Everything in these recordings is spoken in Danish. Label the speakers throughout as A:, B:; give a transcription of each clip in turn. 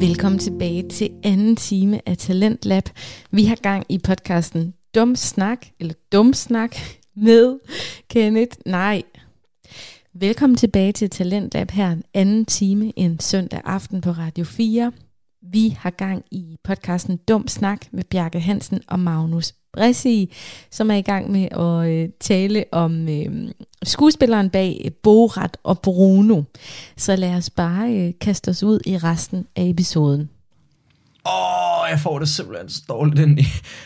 A: Velkommen tilbage til anden time af Talent Lab. Vi har gang i podcasten Dum Snak, eller Dum Snak med Kenneth. Nej. Velkommen tilbage til Talent Lab her anden time en søndag aften på Radio 4. Vi har gang i podcasten Dum Snak med Bjarke Hansen og Magnus Bressi, som er i gang med at øh, tale om øh, skuespilleren bag Borat og Bruno. Så lad os bare øh, kaste os ud i resten af episoden.
B: Åh, oh, jeg får det simpelthen så dårligt ind i.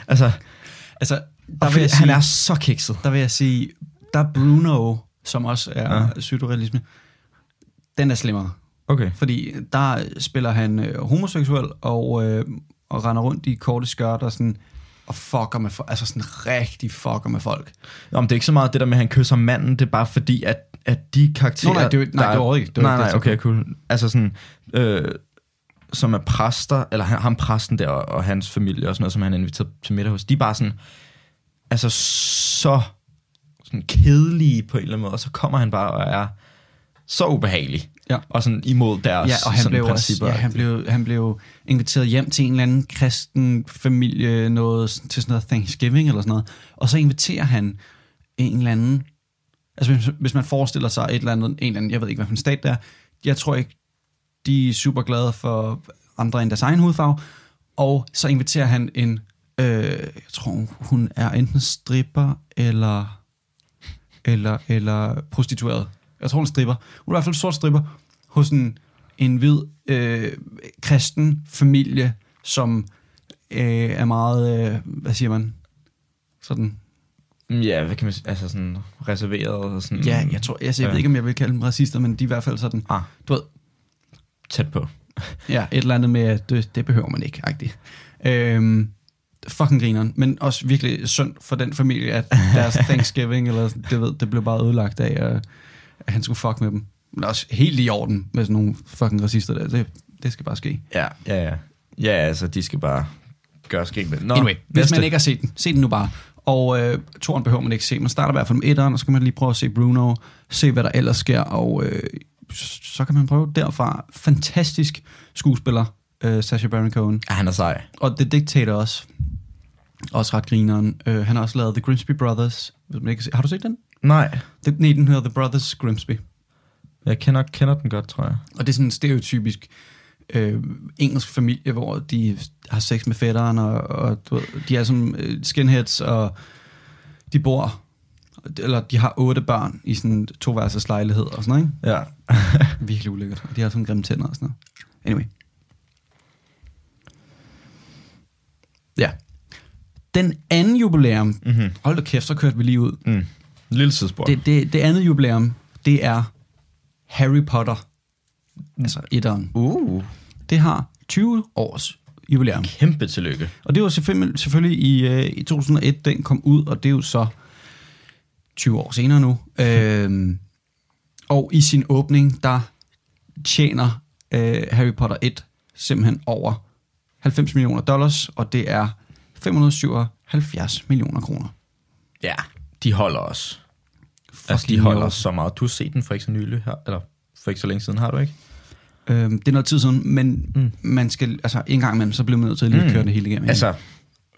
B: Altså,
C: Altså,
B: der
C: vil jeg sige,
B: han er så kikset.
C: der vil jeg sige, der er Bruno, som også er
B: Ja.
C: surrealisme, den er slemmere.
B: Okay.
C: Fordi der spiller han øh, homoseksuel og, øh, og render rundt i korte skørter sådan, og fucker med folk. Altså sådan rigtig fucker med folk.
B: Nå, men det er ikke så meget det der med, at han kysser manden, det er bare fordi, at, at de karakterer...
C: Nå, nej, det er nej,
B: der
C: det var ikke- det var
B: nej,
C: ikke
B: nej, okay, cool. Altså sådan, øh, som er præster, eller han, ham præsten der, og, og hans familie, og sådan noget, som han er inviteret til middag hos, de er bare sådan, altså så sådan kedelige på en eller anden måde, og så kommer han bare og er så ubehagelig.
C: Ja.
B: Og sådan imod deres
C: Ja, og han
B: sådan
C: blev, også,
B: principper.
C: ja, han, blev, han blev inviteret hjem til en eller anden kristen familie noget, til sådan noget Thanksgiving eller sådan noget. Og så inviterer han en eller anden... Altså hvis, hvis man forestiller sig et eller andet, en eller anden, jeg ved ikke, hvad for en stat det er. Jeg tror ikke, de er super glade for andre end deres egen hudfarve. Og så inviterer han en... Øh, jeg tror, hun er enten stripper eller eller, eller prostitueret. Jeg tror, hun er stripper. Hun er i hvert fald en sort stripper hos en, en hvid øh, kristen familie, som øh, er meget, øh, hvad siger man, sådan,
B: Ja, hvad kan man sige, altså sådan reserveret og sådan...
C: ja, jeg tror, altså, jeg ved ikke, om jeg vil kalde dem racister, men de er i hvert fald sådan,
B: Ah,
C: du ved,
B: tæt på.
C: ja, et eller andet med, det, det behøver man ikke, agtigt. Øhm, fucking grineren, men også virkelig synd for den familie, at deres Thanksgiving, eller det ved, det blev bare ødelagt af, at, at han skulle fuck med dem. Men også helt i orden med sådan nogle fucking racister der. Det, det skal bare ske.
B: Ja, ja, ja. Ja, altså, de skal bare gøre skæg med. Nå,
C: Anyway, hvis
B: næste.
C: man ikke har set den, se den nu bare. Og øh, toren behøver man ikke se. Man starter i hvert fald med etteren, og så kan man lige prøve at se Bruno, se hvad der ellers sker, og øh, så kan man prøve derfra. Fantastisk skuespiller, øh, Sacha Baron Cohen.
B: Ja, han er sej.
C: Og The Dictator også. Også ret grineren. Øh, han har også lavet The Grimsby Brothers. Hvis man ikke. Har du set den?
B: Nej,
C: Det, nej, den hedder The Brothers Grimsby.
B: jeg kender, kender den godt, tror jeg.
C: Og det er sådan en stereotypisk øh, engelsk familie, hvor de har sex med fætteren, og, og du ved, de er som øh, skinheads, og de bor, eller de har otte børn i sådan en toværelses lejlighed og sådan noget,
B: Ja.
C: ikke? Virkelig ulækkert. Og de har sådan grimme tænder og sådan noget. Anyway. Ja. Den anden jubilæum,
B: mm-hmm.
C: hold da kæft, så kørte vi lige ud.
B: Mm. Lille tidsspor.
C: Det, det, det andet jubilæum, det er Harry Potter. Altså etteren.
B: Uh,
C: Det har 20 års jubilæum.
B: kæmpe tillykke.
C: Og det var selvfølgelig, selvfølgelig i, øh, i 2001, den kom ud, og det er jo så 20 år senere nu. Øhm, og i sin åbning, der tjener øh, Harry Potter 1 simpelthen over 90 millioner dollars, og det er 577 millioner kroner.
B: Ja, de holder os. Altså, de holder os så meget. Du har set den for ikke så nylig her, eller for ikke så længe siden, har du ikke?
C: Øhm, det er noget tid siden, men
B: Mm.
C: man skal, altså en gang imellem, så bliver man nødt til at lige
B: Mm.
C: køre det hele igennem.
B: Altså,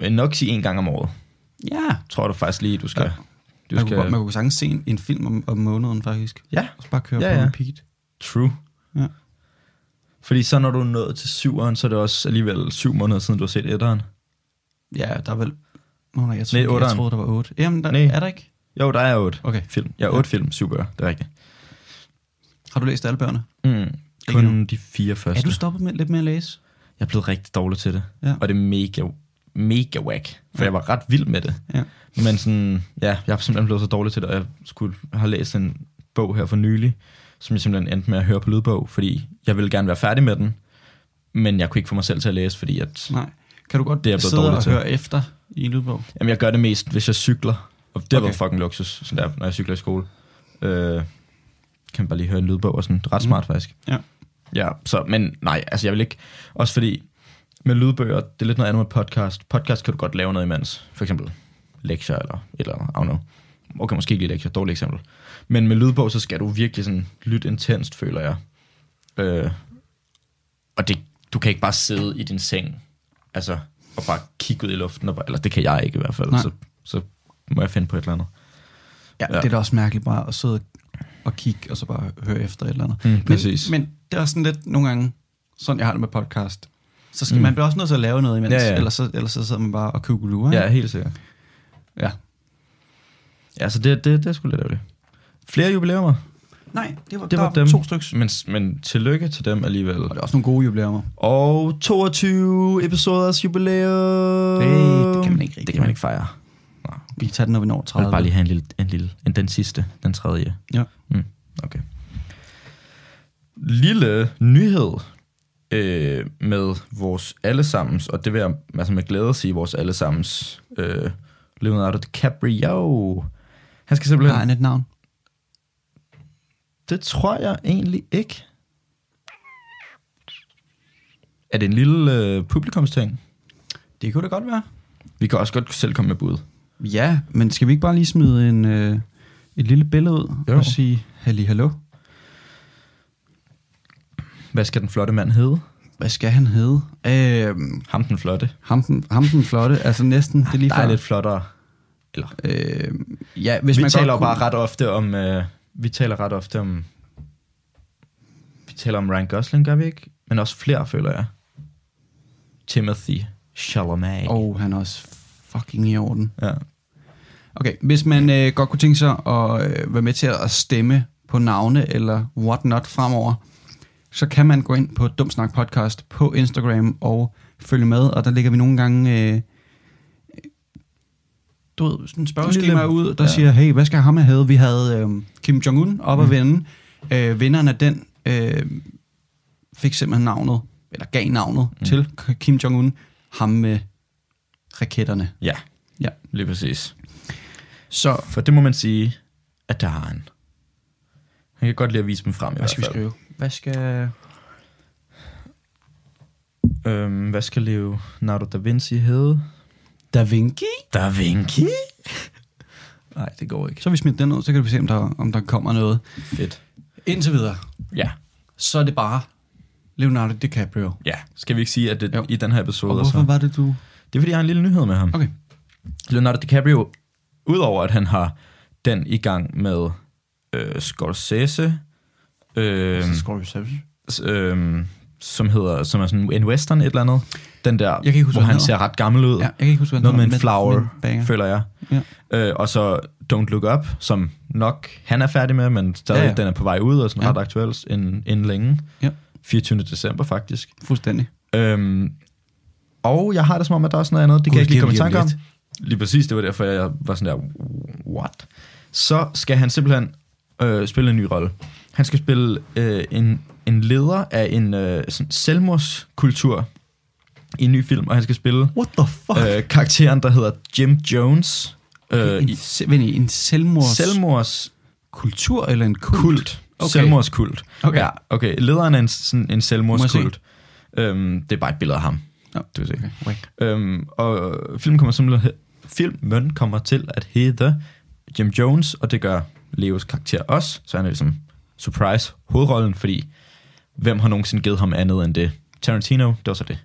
B: jeg nok sige en gang om året.
C: ja,
B: Tror du faktisk lige, du skal...
C: Ja.
B: Du
C: man,
B: skal...
C: kunne, godt- man kunne sagtens se en, en film om, om måneden, faktisk.
B: Ja,
C: Og så bare køre
B: Ja,
C: på
B: ja.
C: repeat.
B: true.
C: Ja.
B: Fordi så når du er nået til syveren, så er det også alligevel syv måneder siden, du har set etteren.
C: Ja, der er vel... Nå, nej, jeg,
B: Nej,
C: troede, jeg
B: otteren.
C: troede, der var otte. Jamen, der,
B: Nej.
C: er der ikke?
B: Jo, der er otte
C: Okay.
B: film. Ja, otte film, syv bøger, det er rigtigt.
C: Har du læst alle bøgerne?
B: Mm. Kun
C: endnu.
B: de fire første.
C: Er du stoppet med, lidt med at læse?
B: Jeg er blevet rigtig dårlig til det.
C: Ja.
B: Og det er mega, mega whack. For
C: Ja.
B: jeg var ret vild med det.
C: Ja.
B: Men sådan, ja, jeg er simpelthen blevet så dårlig til det, og jeg skulle have læst en bog her for nylig, som jeg simpelthen endte med at høre på lydbog, fordi jeg ville gerne være færdig med den, men jeg kunne ikke få mig selv til at læse, fordi at,
C: Nej. Kan du godt
B: Det er blevet
C: sidde og
B: til.
C: høre efter i en lydbog?
B: jamen jeg gør det mest, hvis jeg cykler, og det okay. Var fucking luksus, sådan der, når jeg cykler i skole. Øh, kan bare lige høre en lydbog og sådan, ret
C: Mhm.
B: smart faktisk.
C: Ja.
B: Ja, så, men nej, altså jeg vil ikke, også fordi med lydbøger, det er lidt noget andet med podcast. Podcast kan du godt lave noget imens, for eksempel lektier eller et eller andet, I don't know. Okay, måske ikke lige lektier, dårligt eksempel. Men med lydbog, så skal du virkelig sådan lytte intenst, føler jeg. Øh, og det, du kan ikke bare sidde i din seng, altså, og bare kigge ud i luften, og bare, eller det kan jeg ikke i hvert fald,
C: Nej.
B: så, så må jeg finde på et eller andet.
C: Ja,
B: Ja.
C: det er da også mærkeligt bare at sidde og kigge, og så bare høre efter et eller andet.
B: Mm, præcis.
C: Men, men det er sådan lidt nogle gange, sådan jeg har det med podcast. Så skal
B: Mm.
C: man bliver også nødt til at lave noget imens,
B: Ja,
C: ja. Ellers, så, ellers så sidder man bare og kugler.
B: Ja, helt sikkert.
C: ja.
B: Ja, så det, det, det er sgu lidt ærgerligt. Flere jubilæumer,
C: Nej, det var,
B: Det var dem.
C: to stykker.
B: men, men tillykke til dem alligevel.
C: Og det er også nogle gode jubilæumer.
B: Og 22 episoders jubilæum.
C: Det- det kan man ikke rigtig.
B: Det kan man ikke fejre.
C: Vi kan tage den, når vi når
B: Jeg
C: 30.
B: vil bare lige have en lille, en lille, en, den sidste, den tredje.
C: Ja.
B: Mm, okay. Lille nyhed øh, med vores allesammens, og det vil jeg altså med glæde sige, vores allesammens øh, Leonardo DiCaprio. Han skal simpelthen...
C: Har han et navn?
B: Det tror jeg egentlig ikke. Er det en lille øh, publikumsting?
C: Det kunne det godt være.
B: Vi kan også godt selv komme med bud.
C: Ja, men skal vi ikke bare lige smide en, øh, et lille billede ud
B: Jo.
C: og sige halli hallo?
B: Hvad skal den flotte mand hedde?
C: Hvad skal han hedde? Øh,
B: Ham den flotte.
C: ham, den, ham den flotte, altså næsten, det er lige
B: Der er
C: før.
B: lidt flottere. Eller,
C: Øh, ja, hvis
B: vi
C: man
B: taler
C: godt
B: bare
C: kunne,
B: ret ofte om... Øh, vi taler ret ofte om... Vi taler om Ryan Gosling, gør vi ikke? Men også flere, føler jeg. Timothy Chalamet.
C: Åh, oh, han er også fucking i orden.
B: Ja.
C: Okay, hvis man øh, godt kunne tænke sig at øh, være med til at stemme på navne eller whatnot fremover, så kan man gå ind på Dumsnak Podcast på Instagram og følge med, og der lægger vi nogle gange øh, du ved, sådan spørgeskema ud, der
B: ja.
C: siger, hey, hvad skal ham have? Vi havde øh, Kim Jong-un op mm. at vinde. Øh, vinderen af den øh, fik simpelthen navnet, eller gav navnet
B: mm.
C: til Kim Jong-un, ham med raketterne.
B: ja,
C: Ja.
B: lige præcis.
C: Så
B: For det må man sige, at der har han. Han kan godt lide at vise dem frem i
C: Hvad skal vi
B: fald.
C: skrive? Hvad skal...
B: Øhm, hvad skal Leonardo da Vinci hedde?
C: Da Vinci?
B: Da Vinci? Nej, det går ikke.
C: Så har vi smidt den ud, så kan vi se, om der, om der kommer noget.
B: Fedt.
C: Indtil videre,
B: Ja,
C: så er det bare Leonardo DiCaprio.
B: ja. Skal vi ikke sige, at det,
C: Jo.
B: i den her
C: Og
B: episode...
C: hvorfor
B: Så,
C: var det, du...
B: det er, fordi jeg har en lille nyhed med ham.
C: Okay.
B: Leonardo DiCaprio, udover at han har den i gang med øh, Scorsese, øh,
C: selv.
B: øh, som hedder, som er sådan en western et eller andet. Den der,
C: kan ikke huske,
B: hvor han ser ret gammel ud.
C: Ja, jeg kan ikke huske, hvad
B: Noget med en flower,
C: banger.
B: føler jeg.
C: Ja.
B: Øh, og så Don't Look Up, som nok han er færdig med, men stadig
C: Ja,
B: ja, den er på vej ud, og sådan
C: Ja.
B: ret aktuelt inden, inden længe.
C: Ja.
B: 24. december faktisk.
C: Fuldstændig.
B: Øhm, og jeg har det som om, at der er også noget andet. Det
C: Gud,
B: kan jeg ikke lige komme i tanke om.
C: Lige
B: præcis, det var derfor, jeg var sådan der, what? Så skal han simpelthen øh, spille en ny rolle. Han skal spille øh, en, en leder af en øh, sådan selvmordskultur i en ny film, og han skal spille
C: What the fuck?
B: øh, karakteren, der hedder Jim Jones. Øh,
C: en,
B: i
C: vent, en selvmords...
B: selvmords
C: kultur eller en kult?
B: kult.
C: Okay.
B: Selvmordskult.
C: Okay.
B: Ja, okay. Lederen er en, sådan en selvmordskult. Øhm, det er bare et billede af ham.
C: Ja.
B: Du vil se.
C: Okay.
B: Øhm, og filmen kommer simpelthen filmen kommer til at hedde Jim Jones, og det gør Leos karakter også, så han er ligesom surprise hovedrollen, fordi hvem har nogensinde givet ham andet end det? Tarantino, det var så det.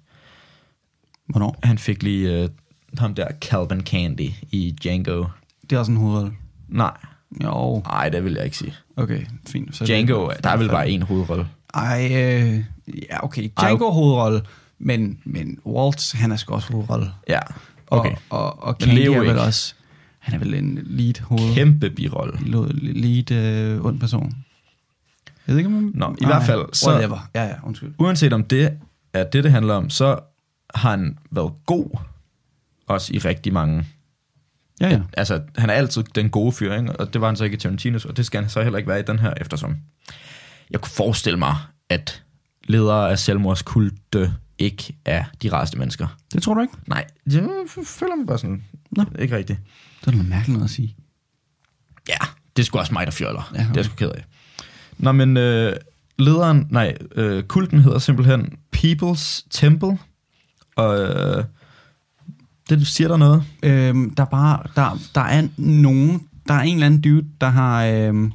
C: Hvornår?
B: Han fik lige øh, ham der Calvin Candy i Django.
C: Det er også en hovedrolle.
B: Nej,
C: Jo,
B: nej, det vil jeg ikke sige.
C: okay, fint. Så er det-
B: Django, der er vel bare en hovedrolle.
C: Ej, øh, ja, okay. Django hovedrolle, men, men Walt, han er sgu også hovedrolle.
B: Ja, okay.
C: og, og Candy
B: Leo
C: er vel også, han er vel en lead hoved,
B: Kæmpe birolle.
C: lead øh, ond person. Jeg ved ikke, om man...
B: Nå, i hvert fald, så-
C: Whatever. Ja, ja, undskyld.
B: Uanset om det er det, det handler om, så har han været god, også i rigtig mange
C: Ja, ja.
B: altså, han er altid den gode fyr, ikke? og det var han så ikke i Tarantinos, og det skal han så heller ikke være i den her, eftersom jeg kunne forestille mig, at ledere af selvmordskulte ikke er de rareste mennesker.
C: Det tror du ikke?
B: Nej, jeg føler mig bare sådan,
C: Nå.
B: ikke rigtigt.
C: Det er noget mærkeligt noget at sige.
B: Ja, det er sgu også mig, der fjoller.
C: Ja,
B: Ja,
C: okay.
B: Det er jeg sgu ked af. Nå, men øh, lederen, nej, øh, kulten hedder simpelthen People's Temple, og øh, det siger der noget.
C: Øhm, der, er bare, der, der er nogen, der er en eller anden dude, der har øhm,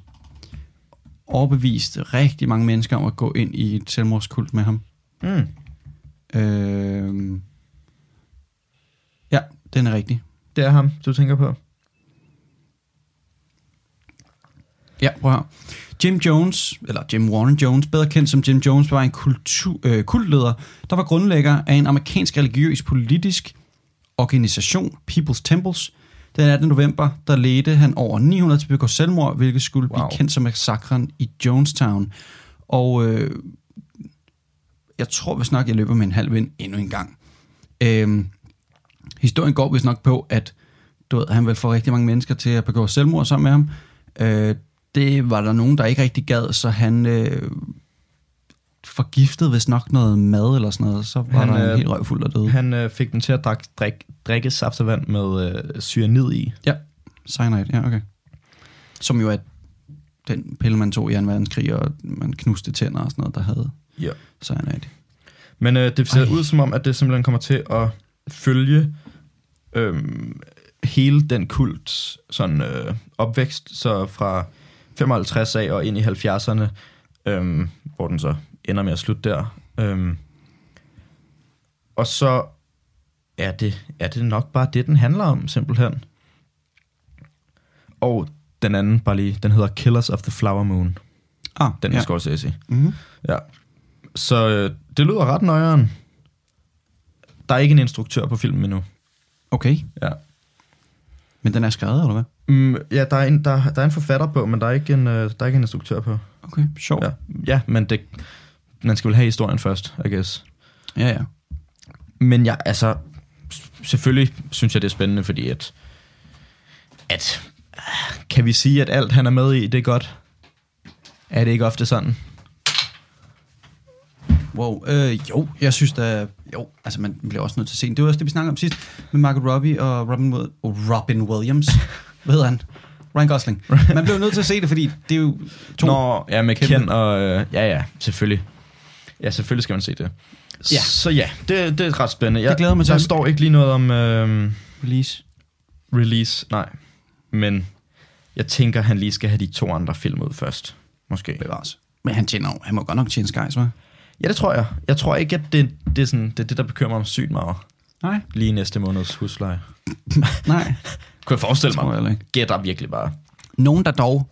C: overbevist rigtig mange mennesker om at gå ind i et selvmordskult med ham.
B: Mm.
C: Øh, ja, den er rigtig.
B: Det er ham, du tænker på.
C: Ja, prøv her. Jim Jones, eller Jim Warren Jones, bedre kendt som Jim Jones, var en kultur, øh, kultleder, der var grundlægger af en amerikansk religiøs politisk organisation, People's Temples. Den 18. november, der ledte han over 900 til at begå selvmord, hvilket skulle wow. Blive kendt som massakren i Jonestown. Og øh, jeg tror vist nok, jeg løber med en halv vind endnu en gang. Øh, historien går vist nok på, at du ved, han vil få rigtig mange mennesker til at begå selvmord sammen med ham. Øh, det var der nogen, der ikke rigtig gad, så han øh, forgiftede vist nok noget mad eller sådan noget. Så var
B: Han,
C: der en
B: øh,
C: helt røv fuld af døde.
B: Han øh, fik den til at drik, drik, drikke saftevand med øh, cyanid i.
C: Ja, cyanide, ja, okay. Som jo er den pille, man tog i 2. verdenskrig, og man knuste tænder og sådan noget, der havde
B: Ja.
C: cyanide.
B: Men øh, det ser
C: Ej.
B: Ud som om, at det simpelthen kommer til at følge øhm, hele den kult sådan øh, opvækst, så fra 55 af og ind i 70'erne, øhm, hvor den så ender med at slutte der. Øhm, og så er det, er det nok bare det, den handler om, simpelthen. Og den anden, bare lige, den hedder Killers of the Flower Moon.
C: Ah,
B: Den
C: ja.
B: ja. Scorsese.
C: Mm-hmm.
B: Ja. Så øh, det lyder ret nøjeren. Der er ikke en instruktør på filmen endnu.
C: Okay,
B: Ja.
C: men den er skrevet, eller hvad?
B: Mm, ja, der er, en, der, der er en forfatter på, men der er ikke en, øh, der er ikke en instruktør på.
C: Okay, sjovt.
B: Ja, ja men det, man skal vel have historien først, I guess.
C: Ja, ja.
B: Men jeg, altså, selvfølgelig synes jeg, det er spændende, fordi at, at øh, kan vi sige, at alt han er med i, det er godt? Er det ikke ofte sådan?
C: Wow, øh, jo, jeg synes da, jo, altså man bliver også nødt til at se den. Det var også det, vi snakkede om sidst med Margot Robbie og Robin, og Robin Williams. Hvad hedder han? Ryan Gosling. Man blev nødt til at se det, fordi det er jo to...
B: Nå, ja, med Ken og... Øh, ja, ja, selvfølgelig. Ja, selvfølgelig skal man se det.
C: Ja.
B: Så ja, det, det er ret spændende. Jeg,
C: Det glæder mig til.
B: Der står ikke lige noget om øh,
C: Release.
B: release, nej. Men jeg tænker, han lige skal have de to andre film ud først. Måske.
C: Bevares. Men han tjener han må godt nok tjene skies, hva'?
B: Ja, det tror jeg. Jeg tror ikke, at det, det, er, sådan, det er det, der bekymrer mig sygt meget.
C: Nej.
B: Lige næste måneds husleje.
C: Nej.
B: Kunne jeg forestille
C: jeg
B: mig.
C: heller ikke.
B: Gætter virkelig bare.
C: Nogen, der dog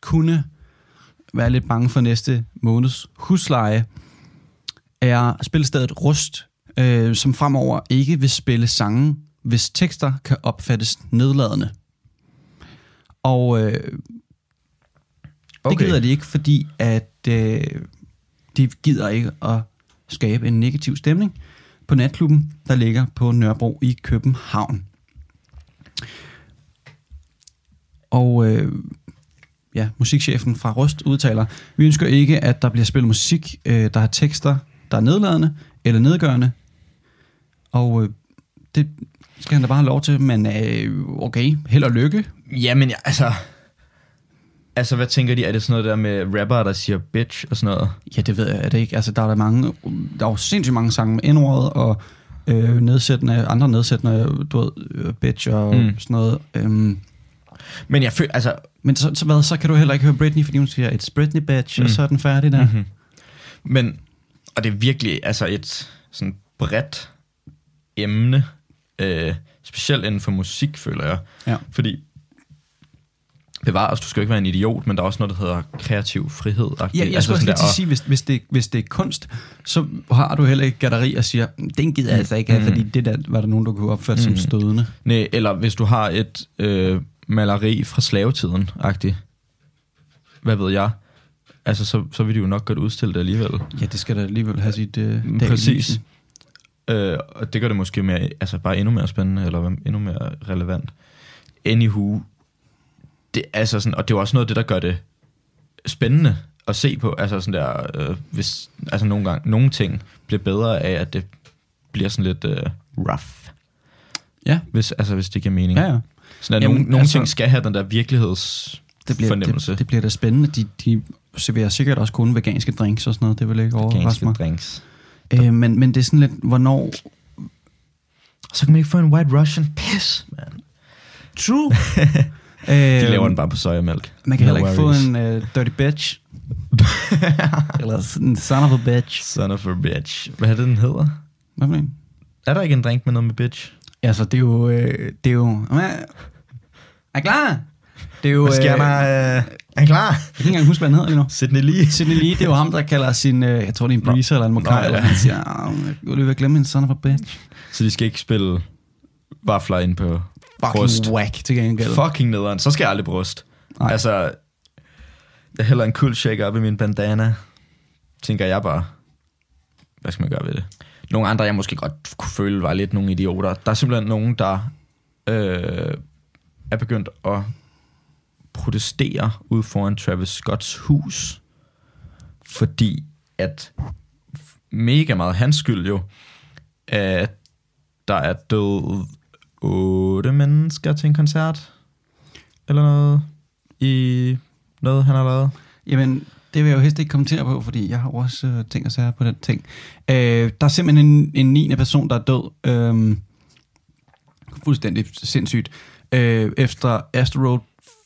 C: kunne være lidt bange for næste måneds husleje, er spilstedet Rust, øh, som fremover ikke vil spille sange, hvis tekster kan opfattes nedladende. Og øh, det
B: Okay.
C: gider de ikke, fordi at øh, de gider ikke at skabe en negativ stemning på natklubben, der ligger på Nørrebro i København. Og øh, ja, musikchefen fra Rust udtaler, vi ønsker ikke, at der bliver spillet musik, øh, der har tekster, der er nedladende eller nedgørende. Og øh, det skal han da bare have lov til, men øh, okay, held og lykke.
B: Jamen, ja, altså... Altså, hvad tænker de? Er det sådan noget der med rapper, der siger bitch og sådan noget?
C: Ja, det ved jeg er det ikke. Altså, der er der mange, der er jo sindssygt mange sange med n-ordet og øh, nedsættende, andre nedsættende, du ved, øh, bitch og mm. Sådan noget. Øhm,
B: Men jeg føler, altså...
C: men så, så, hvad, så kan du heller ikke høre Britney, fordi hun siger, it's Britney bitch, mm. og så er den færdig der.
B: Mm-hmm. Men, og det er virkelig altså et sådan bredt emne, øh, specielt inden for musik, føler jeg.
C: Ja.
B: Fordi, bevares, du skal jo ikke være en idiot, men der er også noget, der hedder kreativ frihed.
C: Ja, jeg altså skulle også lige til at sige, hvis, hvis, det, hvis det er kunst, så har du heller ikke gatteri og siger, den gider jeg altså ikke have,
B: Mm.
C: fordi det der var der nogen, der kunne opfatte mm.
B: Mm.
C: som stødende.
B: Nej, eller hvis du har et øh, maleri fra slavetiden, agtigt. Hvad ved jeg? Altså, så, så vil de jo nok godt udstille det alligevel.
C: Ja, det skal da alligevel have sit øh, i
B: Præcis. Øh, og det gør det måske mere, altså bare endnu mere spændende, eller endnu mere relevant. Anywho, det, altså sådan, og det er jo også noget af det, der gør det spændende at se på. Altså sådan der, øh, hvis, altså nogle gange, nogle ting bliver bedre af, at det bliver sådan lidt øh, rough.
C: Ja.
B: Hvis, altså hvis det giver mening.
C: Ja, ja.
B: Sådan at
C: Jamen,
B: nogle, nogle
C: altså-
B: ting skal have den der virkeligheds
C: Det bliver,
B: fornemmelse.
C: det, det bliver da spændende. De, de serverer sikkert også kun veganske drinks og sådan noget. Det vil ikke overraske mig.
B: drinks.
C: Øh, men, men det er sådan lidt, hvornår...
B: Så kan man ikke få en white russian piss, man.
C: True.
B: De laver den bare på sojamælk.
C: Man kan
B: No
C: heller ikke
B: worries.
C: få en uh, dirty bitch. Eller en son of a bitch.
B: Son of a bitch. Hvad er det, den hedder?
C: Hvad for en?
B: Er der ikke en drink med noget med bitch?
C: Altså, det er jo... Øh, det er jo... Er klar? Det er jo...
B: Hvad sker
C: øh,
B: der? Øh, er klar?
C: Jeg kan ikke engang huske, hvad han hedder lige nu.
B: Sidney Lee.
C: Sidney Lee, det er jo ham, der kalder sin... Øh, jeg tror, det er en breezer eller en
B: Nå,
C: mokai,
B: ja.
C: eller han siger, "Ah, jeg kunne lige ved at glemme en son of a bitch.
B: Så de skal ikke spille vafler ind på
C: Fucking
B: bryst.
C: whack til gengæld.
B: Fucking nederen. Så skal jeg aldrig bryst.
C: Nej.
B: Altså, jeg hælder en cool shake op i min bandana. Tænker jeg bare, hvad skal man gøre ved det? Nogle andre, jeg måske godt kunne føle, var lidt nogle idioter. Der er simpelthen nogen, der øh, er begyndt at protestere ud foran Travis Scotts hus, fordi at mega meget hans skyld jo, at der er død otte mennesker til en koncert, eller noget, i noget, han har lavet.
C: Jamen, det vil jeg jo helst ikke kommentere på, fordi jeg har også øh, ting at sige på den ting. Øh, der er simpelthen en, en 9. person, der er død. Øh, fuldstændig sindssygt. Øh, efter Astro Road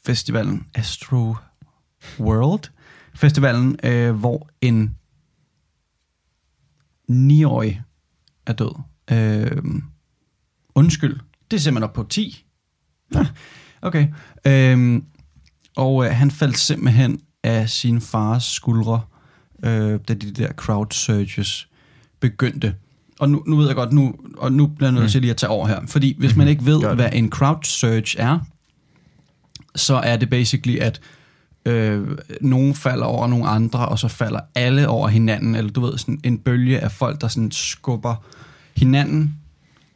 C: Festivalen, Astro World Festivalen, øh, hvor en 9-årig er død. Øh, undskyld, det er simpelthen op på 10. Ja, okay. Øh, og øh, han faldt simpelthen af sin fars skuldre, øh, da de der crowd surges begyndte. Og nu, nu ved jeg godt, nu, og nu bliver jeg nødt til lige at tage over her. Fordi hvis man ikke ved,
B: Mhm. Gør det.
C: hvad en crowd surge er, så er det basically, at øh, nogen falder over nogle andre, og så falder alle over hinanden, eller du ved, sådan en bølge af folk, der sådan skubber hinanden,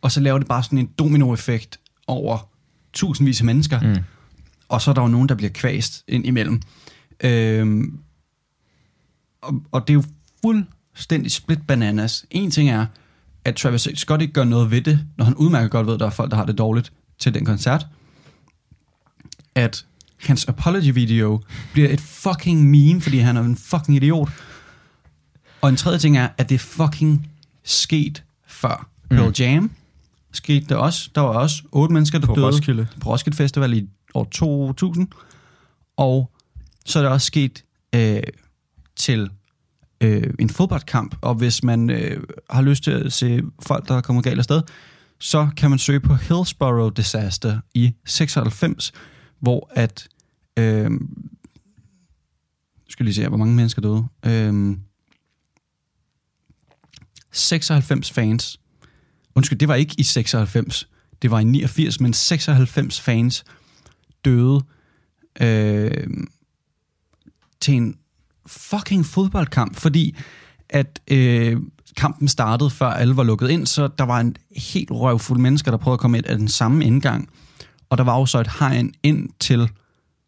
C: og så laver det bare sådan en dominoeffekt over tusindvis af mennesker,
B: Mm.
C: og så er der jo nogen, der bliver kvæst ind imellem. Øhm, og, og det er jo fuldstændig split bananas. En ting er, at Travis Scott ikke gør noget ved det, når han udmærket godt ved, at der er folk, der har det dårligt til den koncert. At hans apology video bliver et fucking meme, fordi han er en fucking idiot. Og en tredje ting er, at det fucking sket før. Pearl
B: Mm.
C: Jam skete der også. Der var også otte mennesker, der
B: På
C: døde
B: Roskilde.
C: på Roskilde Festival i år 2000. Og så er det også sket øh, til øh, en fodboldkamp, og hvis man øh, har lyst til at se folk, der er kommet galt afsted, så kan man søge på Hillsborough Disaster i 96, hvor at øh, skal lige se hvor mange mennesker døde. Øh, 96 fans. Undskyld, det var ikke i 96. Det var i 89, men 96 fans døde øh, til en fucking fodboldkamp, fordi at øh, kampen startede, før alle var lukket ind, så der var en helt røvfuld mennesker, der prøvede at komme ind af den samme indgang. Og der var også et hegn ind til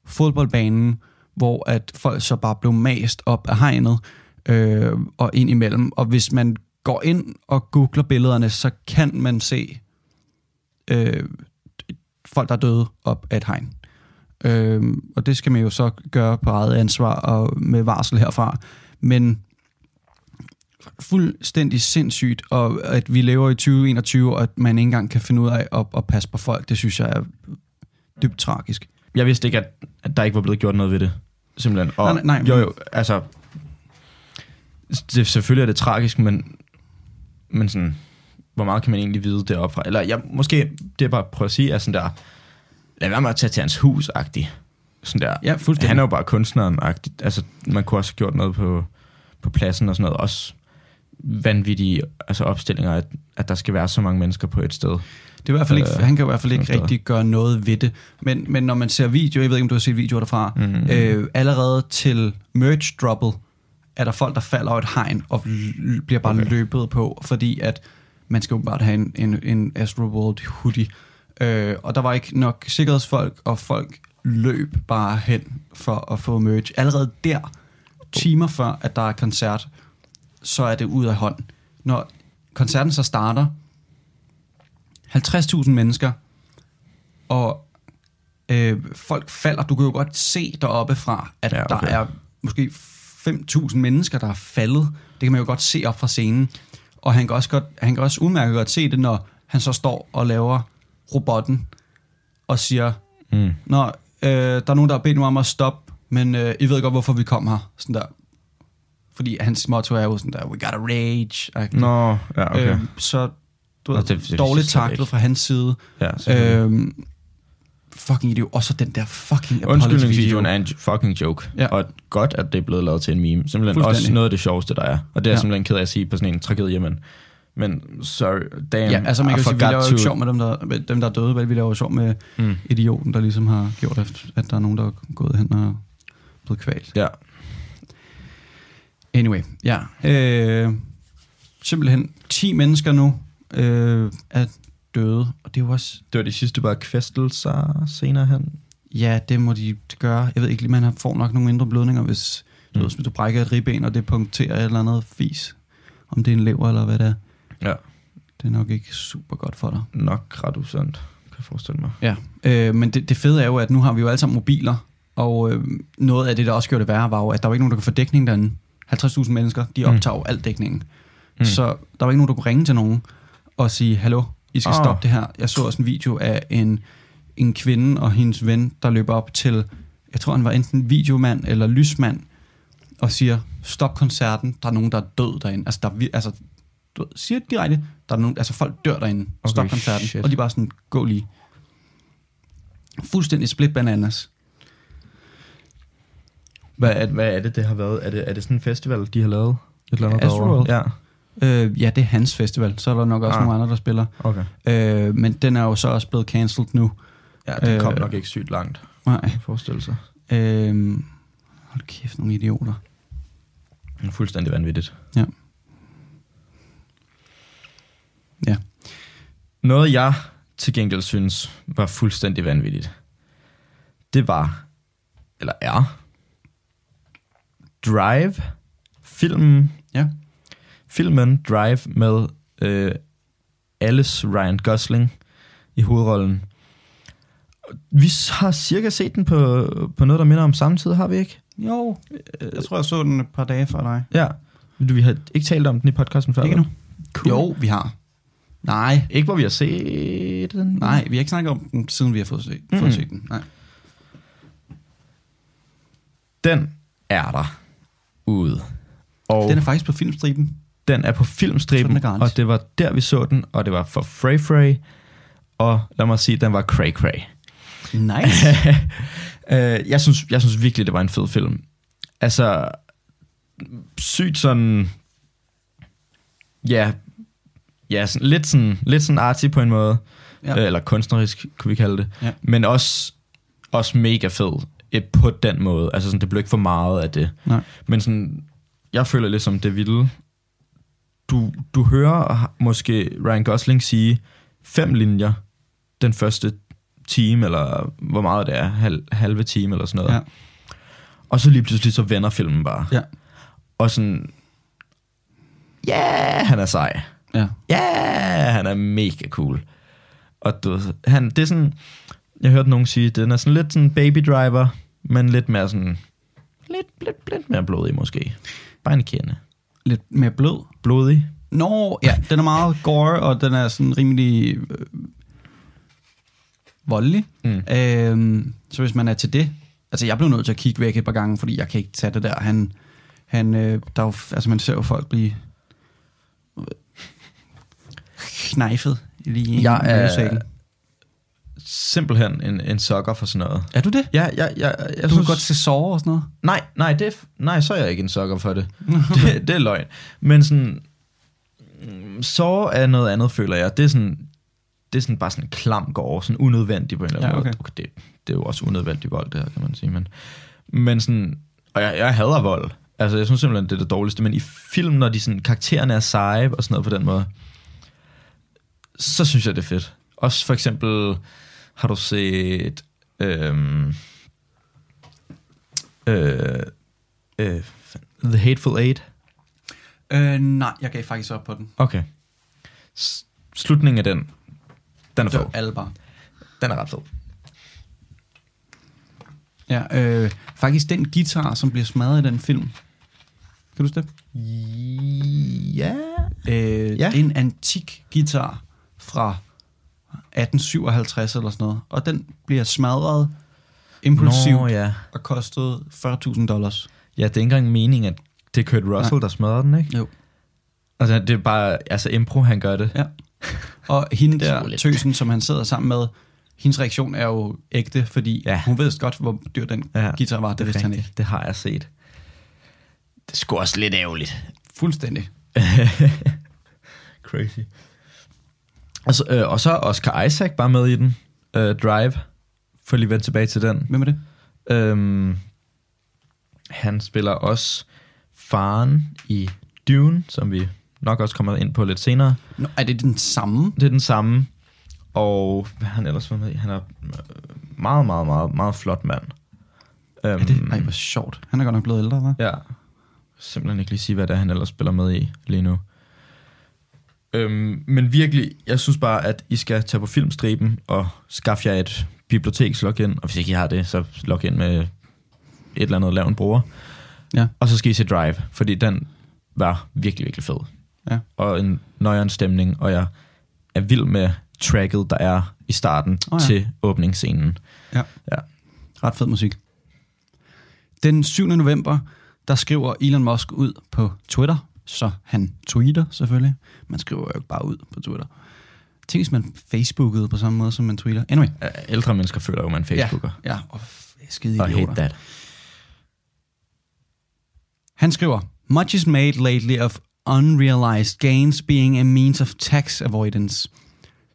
C: fodboldbanen, hvor at folk så bare blev mast op af hegnet øh, og ind imellem. Og hvis man går ind og googler billederne, så kan man se øh, folk, der er døde op af et hegn. Øh, og det skal man jo så gøre på eget ansvar og med varsel herfra. Men fuldstændig sindssygt, og at vi lever i 2021, og at man ikke engang kan finde ud af at, at passe på folk, det synes jeg er dybt tragisk.
B: Jeg vidste ikke, at, at der ikke var blevet gjort noget ved det. Simpelthen. Og,
C: Nej, nej, nej.
B: Jo, jo, altså... Det, selvfølgelig er det tragisk, men, men sådan, hvor meget kan man egentlig vide deroppe fra? Eller jeg, måske, det jeg bare prøver at sige, er sådan der, lad være med at tage til hans hus -agtigt. Sådan der.
C: Ja, fuldstændig.
B: Han er jo bare kunstneren -agtigt. Altså, man kunne også have gjort noget på, på pladsen og sådan noget. Også vanvittige altså opstillinger, at, at der skal være så mange mennesker på et sted.
C: Det er i hvert fald ikke,
B: Øh,
C: han kan i hvert fald ikke rigtig gøre noget ved det. Men, men når man ser video, jeg ved ikke, om du har set videoer derfra,
B: Mhm.
C: øh, allerede til merch droppet, er der folk, der falder over et hegn og bliver bare okay. Løbet på, fordi at man skal jo bare have en, en, en Astro World hoodie. Øh, og der var ikke nok sikkerhedsfolk, og folk løb bare hen for at få merch. Allerede der, timer før, at der er koncert, så er det ud af hånd. Når koncerten så starter, 50.000 mennesker, og øh, folk falder. Du kan jo godt se deroppe fra, at ja, okay. der er måske 5.000 mennesker, der er faldet. Det kan man jo godt se op fra scenen. Og han kan også, godt, han kan også udmærket godt se det, når han så står og laver robotten og siger,
B: Mm.
C: Nå, øh, der er nogen, der har bedt mig om at stoppe, men øh, I ved godt, hvorfor vi kom her. Sådan der. fordi hans motto er jo sådan der, we gotta rage.
B: Nå, ja, okay.
C: Øhm, så du
B: Nå,
C: ved,
B: det- det
C: dårligt taklet fra hans side.
B: ja.
C: Øhm, fucking idiot. Og så den der fucking
B: Undskyldningsvideoen er en fucking joke.
C: Ja.
B: Og godt, at det er blevet lavet til en meme. Simpelthen også noget af det sjoveste, der er. Og det er
C: Ja.
B: simpelthen ked af at sige på sådan en tragedie, men, men sorry, damn,
C: Ja, altså man kan sige, vi laver jo sjov med dem, der, dem, der er døde, vel? Vi laver jo sjov med
B: Mm.
C: idioten, der ligesom har gjort, at, at der er nogen, der er gået hen og blevet kvalt.
B: Ja,
C: Anyway, ja. Øh, simpelthen 10 mennesker nu øh, er døde, og det jo også,
B: det var de sidste bare kvæstelser senere hen.
C: ja, det må de gøre. Jeg ved ikke lige, man får nok nogle mindre blødninger, hvis, mm.
B: Mm.
C: hvis du brækker et ribben, og det punkterer et eller andet fis. Om det er en lever, eller hvad det er.
B: Ja,
C: Det er nok ikke super godt for dig.
B: nok ret usandt, kan jeg forestille mig.
C: Ja, øh, men det, det fede er jo, at nu har vi jo alle sammen mobiler, og øh, noget af det, der også gjorde det værre, var jo, at der var ikke nogen, der kunne få dækning derinde. 50.000 mennesker, de
B: Mm.
C: optager jo al dækningen.
B: Mm.
C: Mm. Så der var ikke nogen, der kunne ringe til nogen og sige, hallo, I skal oh. stoppe det her. Jeg så også en video af en, en kvinde og hendes ven, der løber op til, jeg tror han var enten videomand eller lysmand, og siger, stop koncerten, der er nogen, der er død derinde. Altså, der er, altså du siger direkte, der er nogen, altså folk dør derinde.
B: Okay,
C: Stop koncerten.
B: shit.
C: Og de bare sådan, gå lige. Fuldstændig split bananas.
B: Hvad er, hvad er det, det har været? Er det, er det sådan en festival, de har lavet? Et eller andet
C: Astroworld?
B: Ja,
C: Øh, ja, det er hans festival. Så er der nok også
B: Ah.
C: nogle andre, der spiller.
B: okay.
C: Øh, men den er jo så også blevet cancelled nu.
B: Ja, det kom
C: Øh,
B: nok ikke sygt langt,
C: Nej.
B: forestille sig.
C: Øh, hold kæft, nogle idioter.
B: Fuldstændig vanvittigt.
C: Ja. Ja.
B: Noget jeg til gengæld synes var fuldstændig vanvittigt, det var, eller er, Drive, filmen,
C: Ja.
B: Filmen Drive med øh, Alice Ryan Gosling i hovedrollen. Vi har cirka set den på, på noget, der minder om samtidig, har vi ikke?
C: Jo, jeg tror, jeg så den et par dage før dig.
B: Ja. Vi har ikke talt om den i podcasten før.
C: Ikke nu? Cool. Jo, vi har. Nej,
B: Ikke hvor vi har set den.
C: nej, vi har ikke snakket om den, siden vi har fået set,
B: Mm.
C: fået set den. Nej.
B: Den er der ude. Og
C: Den er faktisk på filmstriben.
B: Den er på filmstriben,
C: er
B: og det var der, vi så den, og det var for Frey Frey, og lad mig sige, den var cray cray.
C: Nice.
B: Øh, jeg, synes, jeg synes virkelig, det var en fed film. Altså, sygt sådan, ja, ja sådan, lidt, sådan, lidt sådan arty på en måde,
C: Ja.
B: ja. eller kunstnerisk, kunne vi kalde det,
C: Ja.
B: men også, også mega fed på den måde. Altså, sådan, det blev ikke for meget af det.
C: Nej.
B: Men sådan, jeg føler lidt som det vilde. Du, du hører måske Ryan Gosling sige fem linjer den første time, eller hvor meget det er, halv, halve time eller sådan noget.
C: Ja.
B: Og så lige pludselig så vender filmen bare.
C: Ja.
B: Og sådan, ja, yeah, han er sej.
C: Ja.
B: Ja, yeah, han er mega cool. Og du, han, det er sådan, jeg hørte nogen sige, den er sådan lidt sådan baby driver, men lidt mere sådan, lidt, lidt, lidt mere blodig måske. Bare en kende.
C: Lidt mere blød.
B: Blodig?
C: Nå, ja, den er meget gore, og den er sådan rimelig øh, voldelig.
B: Mm.
C: Øhm, så hvis man er til det, altså jeg blev nødt til at kigge væk et par gange, fordi jeg kan ikke tage det der. Han, han øh, der er jo, altså man ser jo folk blive øh, knejfet lige i
B: Jeg er. Simpelthen en, en sokker for sådan noget.
C: Er du det?
B: Ja, jeg, jeg, jeg, jeg
C: Du kan godt se sove og sådan noget.
B: Nej, nej, det nej, så er jeg ikke en sokker for det. det. Det er løgn. Men sådan, mm, så er noget andet, føler jeg. Det er sådan, det er sådan bare sådan en klam går, sådan unødvendig på en eller anden
C: Ja,
B: måde.
C: okay.
B: Okay, det, det er jo også unødvendig vold, det her, kan man sige. Men, men sådan, og jeg, jeg hader vold. Altså, jeg synes simpelthen, det er det dårligste. Men i film, når de sådan, karaktererne er seje og sådan noget på den måde, så synes jeg, det er fedt. Også for eksempel, har du set... Øhm, øh, øh, The Hateful Eight?
C: Øh, nej, jeg gav faktisk op på den.
B: Okay. S- slutningen af den, den er fed.
C: bare.
B: Den er ret fed.
C: Ja, øh, faktisk den guitar, som bliver smadret i den film. Kan du huske det?
B: Ja.
C: Øh,
B: ja.
C: Det er en antik guitar fra 1857 eller sådan noget. Og den bliver smadret impulsivt
B: Nå, ja.
C: og kostede 40.000 dollars.
B: Ja, det er ikke engang meningen, at Det er Kurt Russell, ja. der smadrer den, ikke?
C: Jo.
B: Altså, det er bare, altså impro, han gør det.
C: Ja. Og hende der, tøsen, som han sidder sammen med, hendes reaktion er jo ægte, fordi
B: Ja.
C: hun ved godt, hvor dyr den
B: Ja,
C: guitar var. Det, det vidste han ikke.
B: Det har jeg set. Det er sgu også lidt ærgerligt.
C: Fuldstændig.
B: Crazy. Altså, øh, og så er Oscar Isaac bare med i den. Øh, Drive. For lige vende tilbage til den.
C: Hvem er det?
B: Øhm, han spiller også faren i Dune, som vi nok også kommer ind på lidt senere.
C: Nå, er det den samme?
B: Det er den samme. Og hvad har han ellers været med i? Han er øh, meget, meget, meget, meget flot mand. Øhm,
C: Er det? Ej, hvor sjovt. Han er godt nok blevet ældre, hva'?
B: Ja. Simpelthen ikke lige sige, hvad det er, han ellers spiller med i lige nu. Øhm, men virkelig, jeg synes bare, at I skal tage på filmstriben og skaffe jer et bibliotekslogin. Og hvis ikke I har det, så log ind med et eller andet, lav en bruger.
C: Ja.
B: Og så skal I se Drive, fordi den var virkelig, virkelig fed.
C: Ja.
B: Og en nøjeren stemning, og jeg er vild med tracket, der er i starten
C: Oh, ja.
B: til åbningsscenen.
C: Ja.
B: Ja.
C: Ret fed musik. Den 7. november, der skriver Elon Musk ud på Twitter, så han tweeter selvfølgelig. Man skriver jo ikke bare ud på Twitter. Tænk, hvis man Facebookede på samme måde, som man tweeter. Anyway.
B: Ældre mennesker føler jo, man Facebooker.
C: Ja, ja og skide idioter.
B: hate that.
C: Han skriver, Much is made lately of unrealized gains being a means of tax avoidance.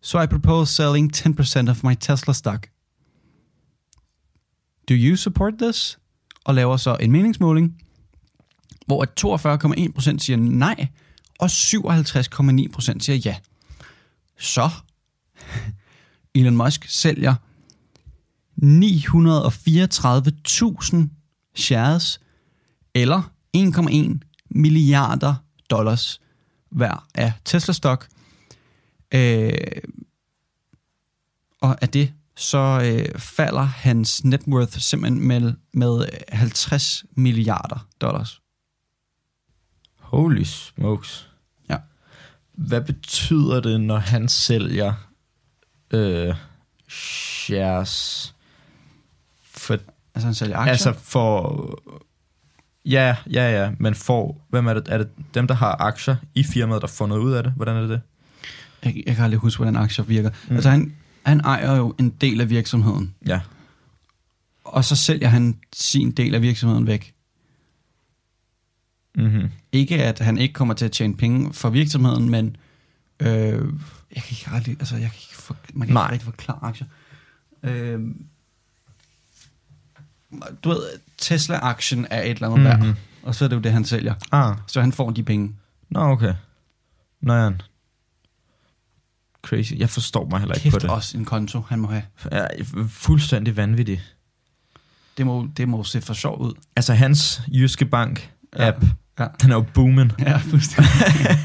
C: So I propose selling 10% of my Tesla stock. Do you support this? Og laver så en meningsmåling, hvor at 42,1% siger nej, og 57,9% siger ja. Så Elon Musk sælger 934.000 shares eller 1,1 milliarder dollars hver af Tesla-stok. Øh, og af det, så øh, falder hans net worth simpelthen med, med 50 milliarder dollars.
B: Holy smokes.
C: Ja.
B: Hvad betyder det, når han sælger øh, shares? For,
C: Altså han sælger aktier.
B: altså for... Ja, ja, ja, men for... Hvem er det? Er det dem, der har aktier i firmaet, der får noget ud af det? Hvordan er det det?
C: jeg, jeg kan aldrig huske, hvordan aktier virker. Mm. Altså han, han ejer jo en del af virksomheden,
B: Ja.
C: og så sælger han sin del af virksomheden væk.
B: Mm-hmm.
C: Ikke at han ikke kommer til at tjene penge for virksomheden, men øh, jeg kan ikke aldrig, altså jeg kan ikke for, man kan
B: Nej.
C: ikke rigtig forklare aktier. Øh, du ved, Tesla-aktien er et eller andet mm-hmm.
B: Mhm.
C: værd, og så er det jo det, han sælger.
B: Ah,
C: Så han får de penge.
B: nå okay. Nå ja. Crazy. Jeg forstår mig heller ikke på
C: Kæft
B: det.
C: også en konto, han må have.
B: Ja, fuldstændig vanvittigt.
C: Det må, det må se for sjov ud.
B: Altså hans Jyske Bank
C: Ja. Ja.
B: den er jo booming.
C: Ja, fuldstændig.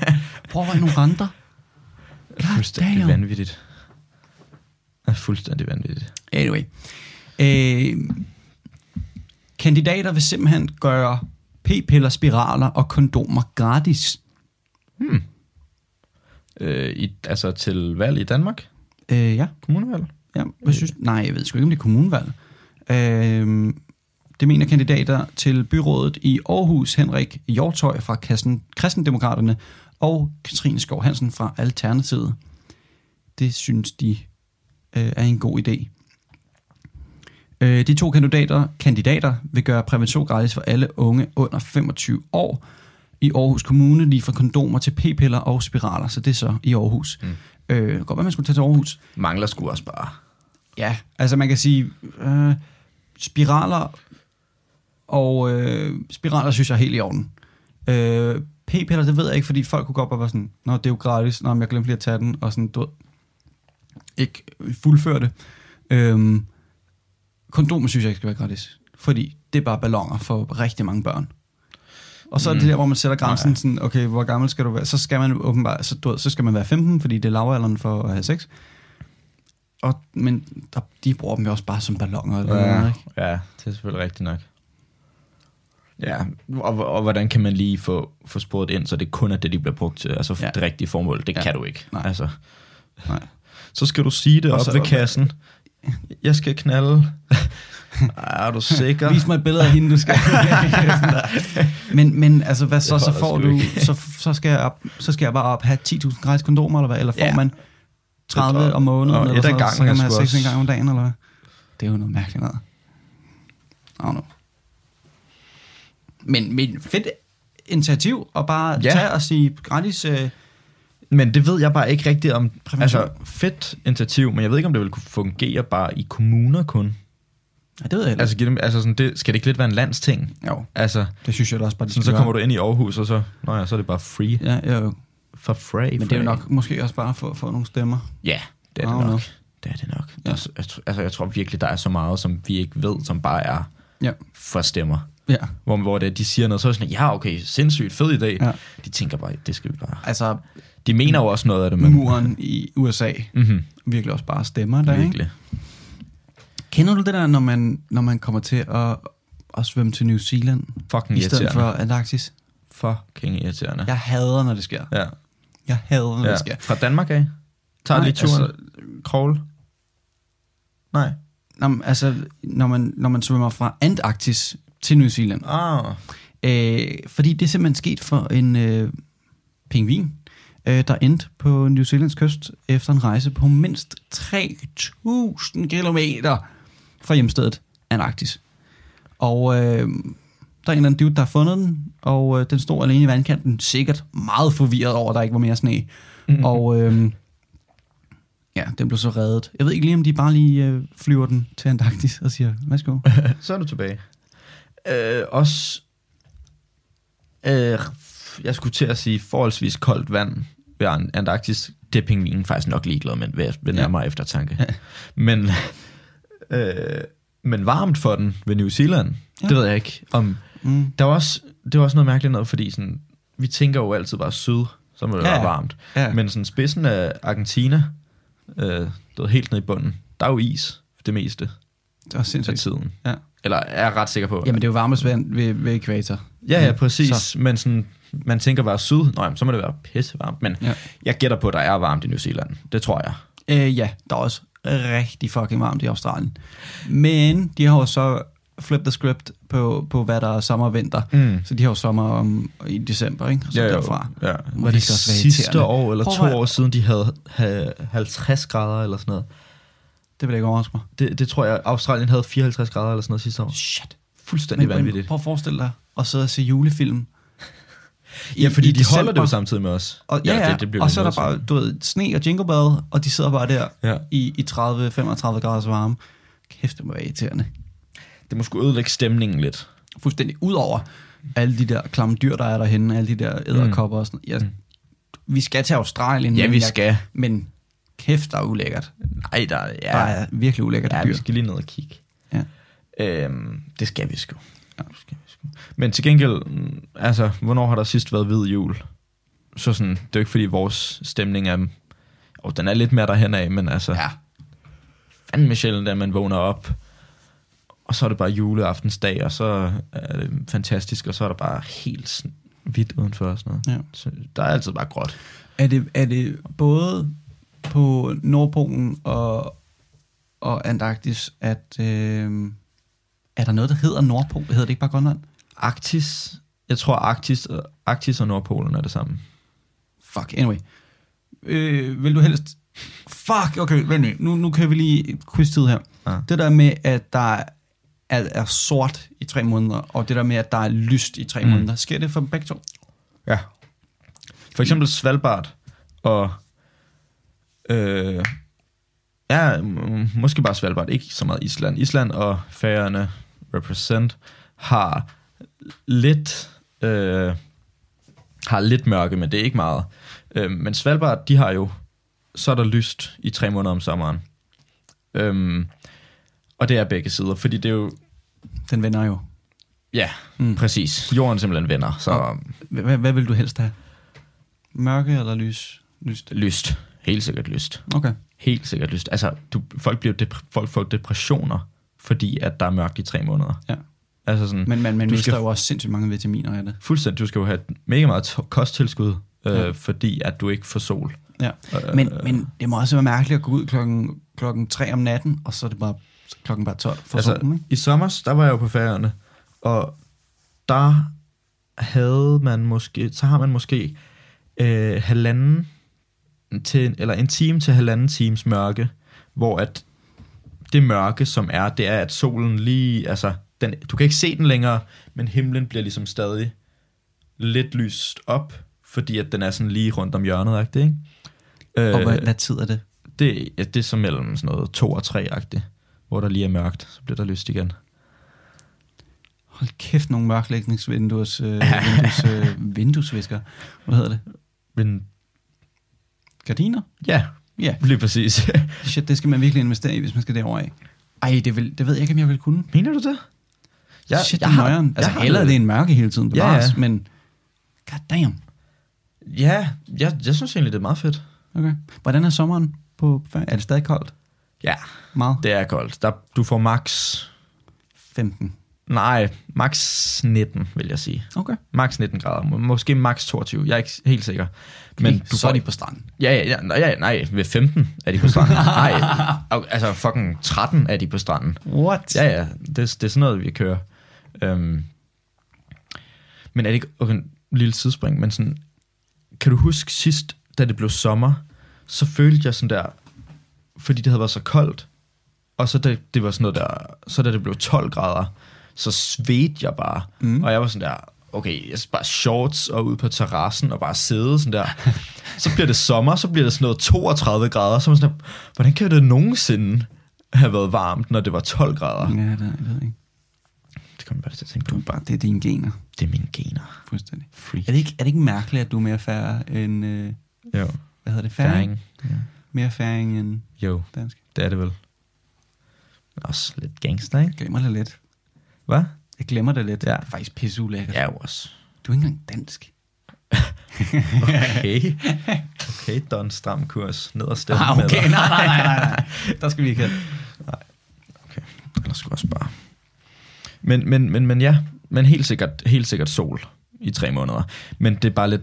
C: Prøv at være nogle renter.
B: Det er fuldstændig
C: damn.
B: vanvittigt. Er fuldstændig vanvittigt.
C: Anyway. Øh, kandidater vil simpelthen gøre p-piller, spiraler og kondomer gratis.
B: Hmm. Øh, i, altså til valg i Danmark?
C: Øh, ja.
B: Kommunevalg?
C: ja. Hvad synes, nej, jeg ved sgu ikke, om det er kommunevalg. Øh, det mener kandidater til byrådet i Aarhus, Henrik Hjortøj fra Kristendemokraterne og Katrine Skov Hansen fra Alternativet. Det synes de øh, er en god idé. Øh, de to kandidater, kandidater vil gøre prævention gratis for alle unge under 25 år i Aarhus Kommune, lige fra kondomer til p-piller og spiraler, så det er så i Aarhus. Mm. Øh, godt være, man skulle tage til Aarhus.
B: Mangler sgu også bare.
C: Ja, altså man kan sige, øh, spiraler og øh, spiraler synes jeg er helt i orden. Øh, p-piller, det ved jeg ikke, fordi folk kunne godt bare være sådan, nå, det er jo gratis, nå, men jeg glemte lige at tage den, og sådan, du ved, ikke fuldføre det. Øh, kondomer synes jeg ikke skal være gratis, fordi det er bare ballonger for rigtig mange børn. Og så er det
B: Mm.
C: der, hvor man sætter grænsen
B: Nej.
C: sådan, okay, hvor gammel skal du være? Så skal man åbenbart, så, du ved, så skal man være 15, fordi det er lavalderen for at have sex. Og, men der, de bruger dem jo også bare som ballonger. Eller
B: Ja,
C: noget, ikke?
B: ja, det er selvfølgelig rigtigt nok. Ja, og, og hvordan kan man lige få, få sporet ind, så det kun er det, de bliver brugt til? Altså
C: Ja.
B: det rigtige formål, det
C: Ja.
B: kan du ikke.
C: Nej.
B: Altså,
C: Nej.
B: så skal du sige det
C: Og
B: op
C: så-
B: ved kassen. Jeg skal knalde. Er du sikker?
C: Vis mig et billede af hende, du skal. Men, men altså, hvad så, så får du, så, så, skal jeg op, så skal jeg bare op have 10.000 gratis kondomer, eller hvad? Eller får
B: Ja.
C: man 30
B: Det-
C: om måneden, eller sådan noget, så kan man have
B: sgu
C: sex en
B: også-
C: gang om dagen, eller hvad? Det er jo noget mærkeligt noget. I don't know. Men, men fedt initiativ, og bare
B: Ja.
C: tage og sige gratis... Øh,
B: Men det ved jeg bare ikke rigtigt om.
C: Prævention.
B: Altså, fedt initiativ, men jeg ved ikke, om det vil kunne fungere bare i kommuner kun.
C: ja, det ved jeg ikke.
B: Altså, dem, altså sådan, det, skal det ikke lidt være en landsting?
C: jo,
B: Altså,
C: det synes jeg da også bare, de
B: sådan, så kommer du ind i Aarhus, og så, nå ja, så er det bare free.
C: Ja, jo.
B: For free.
C: Men det er jo nok måske også bare for at få nogle stemmer.
B: Ja, det er det nok.
C: know.
B: Det er det nok.
C: Ja.
B: Ja. Altså, altså, jeg tror virkelig, der er så meget, som vi ikke ved, som bare er
C: Ja.
B: for stemmer.
C: Ja.
B: Hvor, hvor det, de siger noget, så er sådan, ja, okay, sindssygt fed idé.
C: Ja.
B: Ja. De tænker bare, det skal vi bare.
C: Altså,
B: De mener jo også noget af det, men...
C: muren i USA
B: Mm-hmm,
C: virkelig også bare stemmer der, ikke?
B: virkelig.
C: Kender du det der, når man, når man kommer til at, at svømme til New Zealand,
B: Fucking
C: i stedet for Antarktis?
B: Fucking irriterende.
C: Jeg hader, når det sker.
B: Ja.
C: Jeg hader, når
B: ja.
C: det sker.
B: Fra Danmark af? Tager
C: Nej,
B: lige turen?
C: altså-.
B: Krogle? Nej.
C: Nå, altså, når man, når man svømmer fra Antarktis til New Zealand.
B: Ah.
C: Øh, fordi det er simpelthen sket for en øh, pingvin, øh, der endte på New Zealands kyst efter en rejse på mindst 3.000 kilometer fra hjemstedet Antarktis. Og øh, der er en eller anden dude, der har fundet den, og øh, den stod alene i vandkanten, sikkert meget forvirret over, at der ikke var mere sne. Mm-hmm. Og øh, ja, den blev så reddet. Jeg ved ikke lige, om de bare lige øh, flyver den til Antarktis og siger, værsgo.
B: Så er du tilbage. Øh, også... Øh, jeg skulle til at sige forholdsvis koldt vand ved An- Antarktis. Det er pingvinen faktisk nok ligeglad med ved, ved
C: Ja.
B: nærmere eftertanke. Men, øh, men varmt for den ved New Zealand,
C: Ja.
B: ja. det ved jeg ikke. Om,
C: Mm.
B: der var også, det var også noget mærkeligt noget, fordi sådan, vi tænker jo altid bare syd, så må det
C: Ja,
B: ja,
C: ja.
B: være varmt.
C: Ja.
B: Men sådan spidsen af Argentina, øh, det helt ned i bunden, der er jo is det meste
C: Det
B: af
C: sindssygt.
B: tiden.
C: Ja.
B: Eller er jeg ret sikker på.
C: Jamen, det er jo varmest vand ved, ved ekvator.
B: Ja, ja, præcis.
C: Så.
B: Men sådan, man tænker bare syd, Nå, jamen, så må det være pissevarmt. Men
C: Ja.
B: jeg gætter på, at der er varmt i New Zealand. Det tror jeg.
C: Øh, ja, der er også rigtig fucking varmt i Australien. Men de har jo så flipped the script på, på hvad der er sommer og vinter.
B: Mm.
C: Så de har jo sommer om, i december, ikke? Så
B: Ja, jo.
C: derfra.
B: Ja.
C: Hvor det
B: det sidste år eller
C: Prøv
B: to
C: at-
B: år siden, de havde, havde 50 grader eller sådan noget.
C: Det vil ikke overraske mig.
B: Det, det tror jeg, Australien havde 54 grader eller sådan noget sidste år.
C: Shit.
B: Fuldstændig
C: Men,
B: vanvittigt.
C: prøv at forestille dig at sidde og se julefilm.
B: Ja, fordi
C: i
B: de holder det
C: december.
B: jo samtidig med os.
C: Og, ja, ja,
B: det, det bliver
C: og så er der bare, du ved, sne og jingle bell, og de sidder bare der
B: Ja.
C: i, i 30-35 graders varme. Kæft, det må være irriterende.
B: Det må sgu ødelægge stemningen lidt.
C: fuldstændig ud over alle de der klamme dyr, der er derhenne, alle de der æderkopper og sådan noget. Jeg, Vi skal til Australien.
B: Ja, vi
C: jeg-
B: skal.
C: Men kæft, der er ulækkert.
B: Nej, der, ja,
C: Der er virkelig ulækkert
B: ja,
C: dyr.
B: vi skal lige ned og kigge.
C: Ja.
B: Øhm, det skal vi sgu. Ja, det skal vi sgu. Men til gengæld, mm, altså, hvornår har der sidst været hvid jul? Så sådan, det er jo ikke fordi vores stemning er, og den er lidt mere derhen af, men altså,
C: Ja.
B: fandme sjældent, at man vågner op, og så er det bare juleaftensdag, og så er det fantastisk, og så er der bare helt hvidt udenfor og sådan noget.
C: Ja.
B: Så der er altid bare gråt.
C: Er det, er det både på Nordpolen og, og Antarktis, at øh, er der noget, der hedder Nordpol? Hedder det ikke bare Grønland?
B: Arktis, jeg tror Arktis, Arktis og Nordpolen er det samme.
C: Fuck, anyway. Øh, vil du helst... Fuck, okay, vent lige. Nu, nu kan vi lige quiz-tid her.
B: Ja.
C: Det der med, at der er, er sort i tre måneder, og det der med, at der er lyst i tre. Mm. måneder, sker det for begge to?
B: Ja. For eksempel Svalbard og... Øh, ja, måske bare Svalbard, ikke så meget Island. Island og Færøerne represent har lidt... Øh, har lidt mørke, men det er ikke meget. Øh, men Svalbard, de har jo... Så er der lyst i tre måneder om sommeren. Øhm, og det er begge sider, fordi det er jo...
C: Den vender jo.
B: Ja,
C: Mm.
B: præcis. Jorden simpelthen vender, så...
C: Hvad, hvad vil du helst have? Mørke eller lys? Lyst.
B: Lyst. Helt sikkert lyst.
C: Okay.
B: Helt sikkert lyst. Altså, du, folk, bliver depr- folk får depressioner, fordi at der er mørkt i tre måneder.
C: Ja.
B: Altså sådan,
C: Men man, man
B: Du
C: mister
B: skal-
C: jo også sindssygt mange vitaminer af det.
B: fuldstændig, du skal jo have mega meget kosttilskud, øh,
C: ja.
B: fordi at du ikke får sol.
C: Ja.
B: Øh,
C: Men, men det må også være mærkeligt at gå ud klokken, klokken 3 om natten, og så er det bare klokken bare 12 for
B: altså,
C: solen, ikke?
B: i sommer, der var jeg jo på færgerne, og der havde man måske, så har man måske øh, halvanden til, eller en time til halvanden times mørke, hvor at det mørke, som er, det er, at solen lige, altså, den, du kan ikke se den længere, men himlen bliver ligesom stadig lidt lyst op, fordi at den er sådan lige rundt om hjørnet, ikke? Øh,
C: Og hvad, hvad tid er det?
B: det, ja, det er så mellem sådan noget 2 og 3-agtigt, hvor der lige er mørkt, så bliver der lyst igen.
C: Hold kæft, nogle mørklægningsvindues, øh, vindues, øh, vinduesvisker. Hvad hedder det?
B: Men
C: Gardiner?
B: ja,
C: Ja.
B: lige præcis.
C: Shit, det skal man virkelig investere i, hvis man skal derover af. Ej, det, vil, det ved jeg ikke, om jeg vil kunne.
B: Mener du det?
C: Ja, Shit, det er nøjeren. Altså,
B: har
C: heller det er en mørke hele tiden,
B: Ja,
C: bevares,
B: ja.
C: men god damn.
B: Ja, jeg, jeg synes egentlig, det er meget fedt.
C: Okay. Hvordan er sommeren på Er det stadig koldt?
B: Ja,
C: Meget?
B: det er koldt. Der, du får max...
C: 15.
B: Nej, max 19, vil jeg sige.
C: Okay.
B: Max 19 grader. Må- Måske max 22. Jeg er ikke helt sikker.
C: Men
B: Men
C: du så er de på stranden.
B: Ja, ja, ja, nej, ja, nej, ved 15 er de på stranden. nej, al- altså fucking 13 er de på stranden.
C: What?
B: Ja, ja, det, det er sådan noget, vi kører. Øhm, men er det ikke okay, en lille tidsspring, men sådan, kan du huske sidst, da det blev sommer, så følte jeg sådan der, fordi det havde været så koldt, og så da det var sådan noget der, så da det blev 12 grader, så svedte jeg bare,
C: Mm.
B: og jeg var sådan der, okay, jeg bare shorts og ud på terrassen og bare sidde sådan der. så bliver det sommer, så bliver det sådan noget 32 grader, så man sådan der, hvordan kan det nogensinde have været varmt, når det var 12 grader?
C: Ja, det, jeg ved ikke.
B: Det kommer jeg bare til at tænke
C: Du
B: på.
C: er bare, det er dine gener.
B: Det er mine gener.
C: Fuldstændig.
B: Freak.
C: Er det ikke, er det ikke mærkeligt, at du er mere færre end... Øh,
B: Jo.
C: hvad hedder det? Færing?
B: Færing. Ja.
C: Mere færing end
B: Jo,
C: dansk.
B: det er det vel. Også lidt gangster, ikke?
C: Glemmer det lidt.
B: Hvad?
C: Jeg glemmer det lidt.
B: Ja.
C: Det er faktisk pisse ulækkert.
B: Ja, også.
C: Du er ikke engang dansk.
B: Okay. Okay, Don, stram kurs. Ned og stemme
C: Ah,
B: med
C: okay,
B: dig.
C: nej, nej, nej, nej, nej. Der skal vi ikke hen.
B: Okay, ellers skulle også bare. Men, men, men, men ja, men helt sikkert, helt sikkert sol i tre måneder. Men det er bare lidt,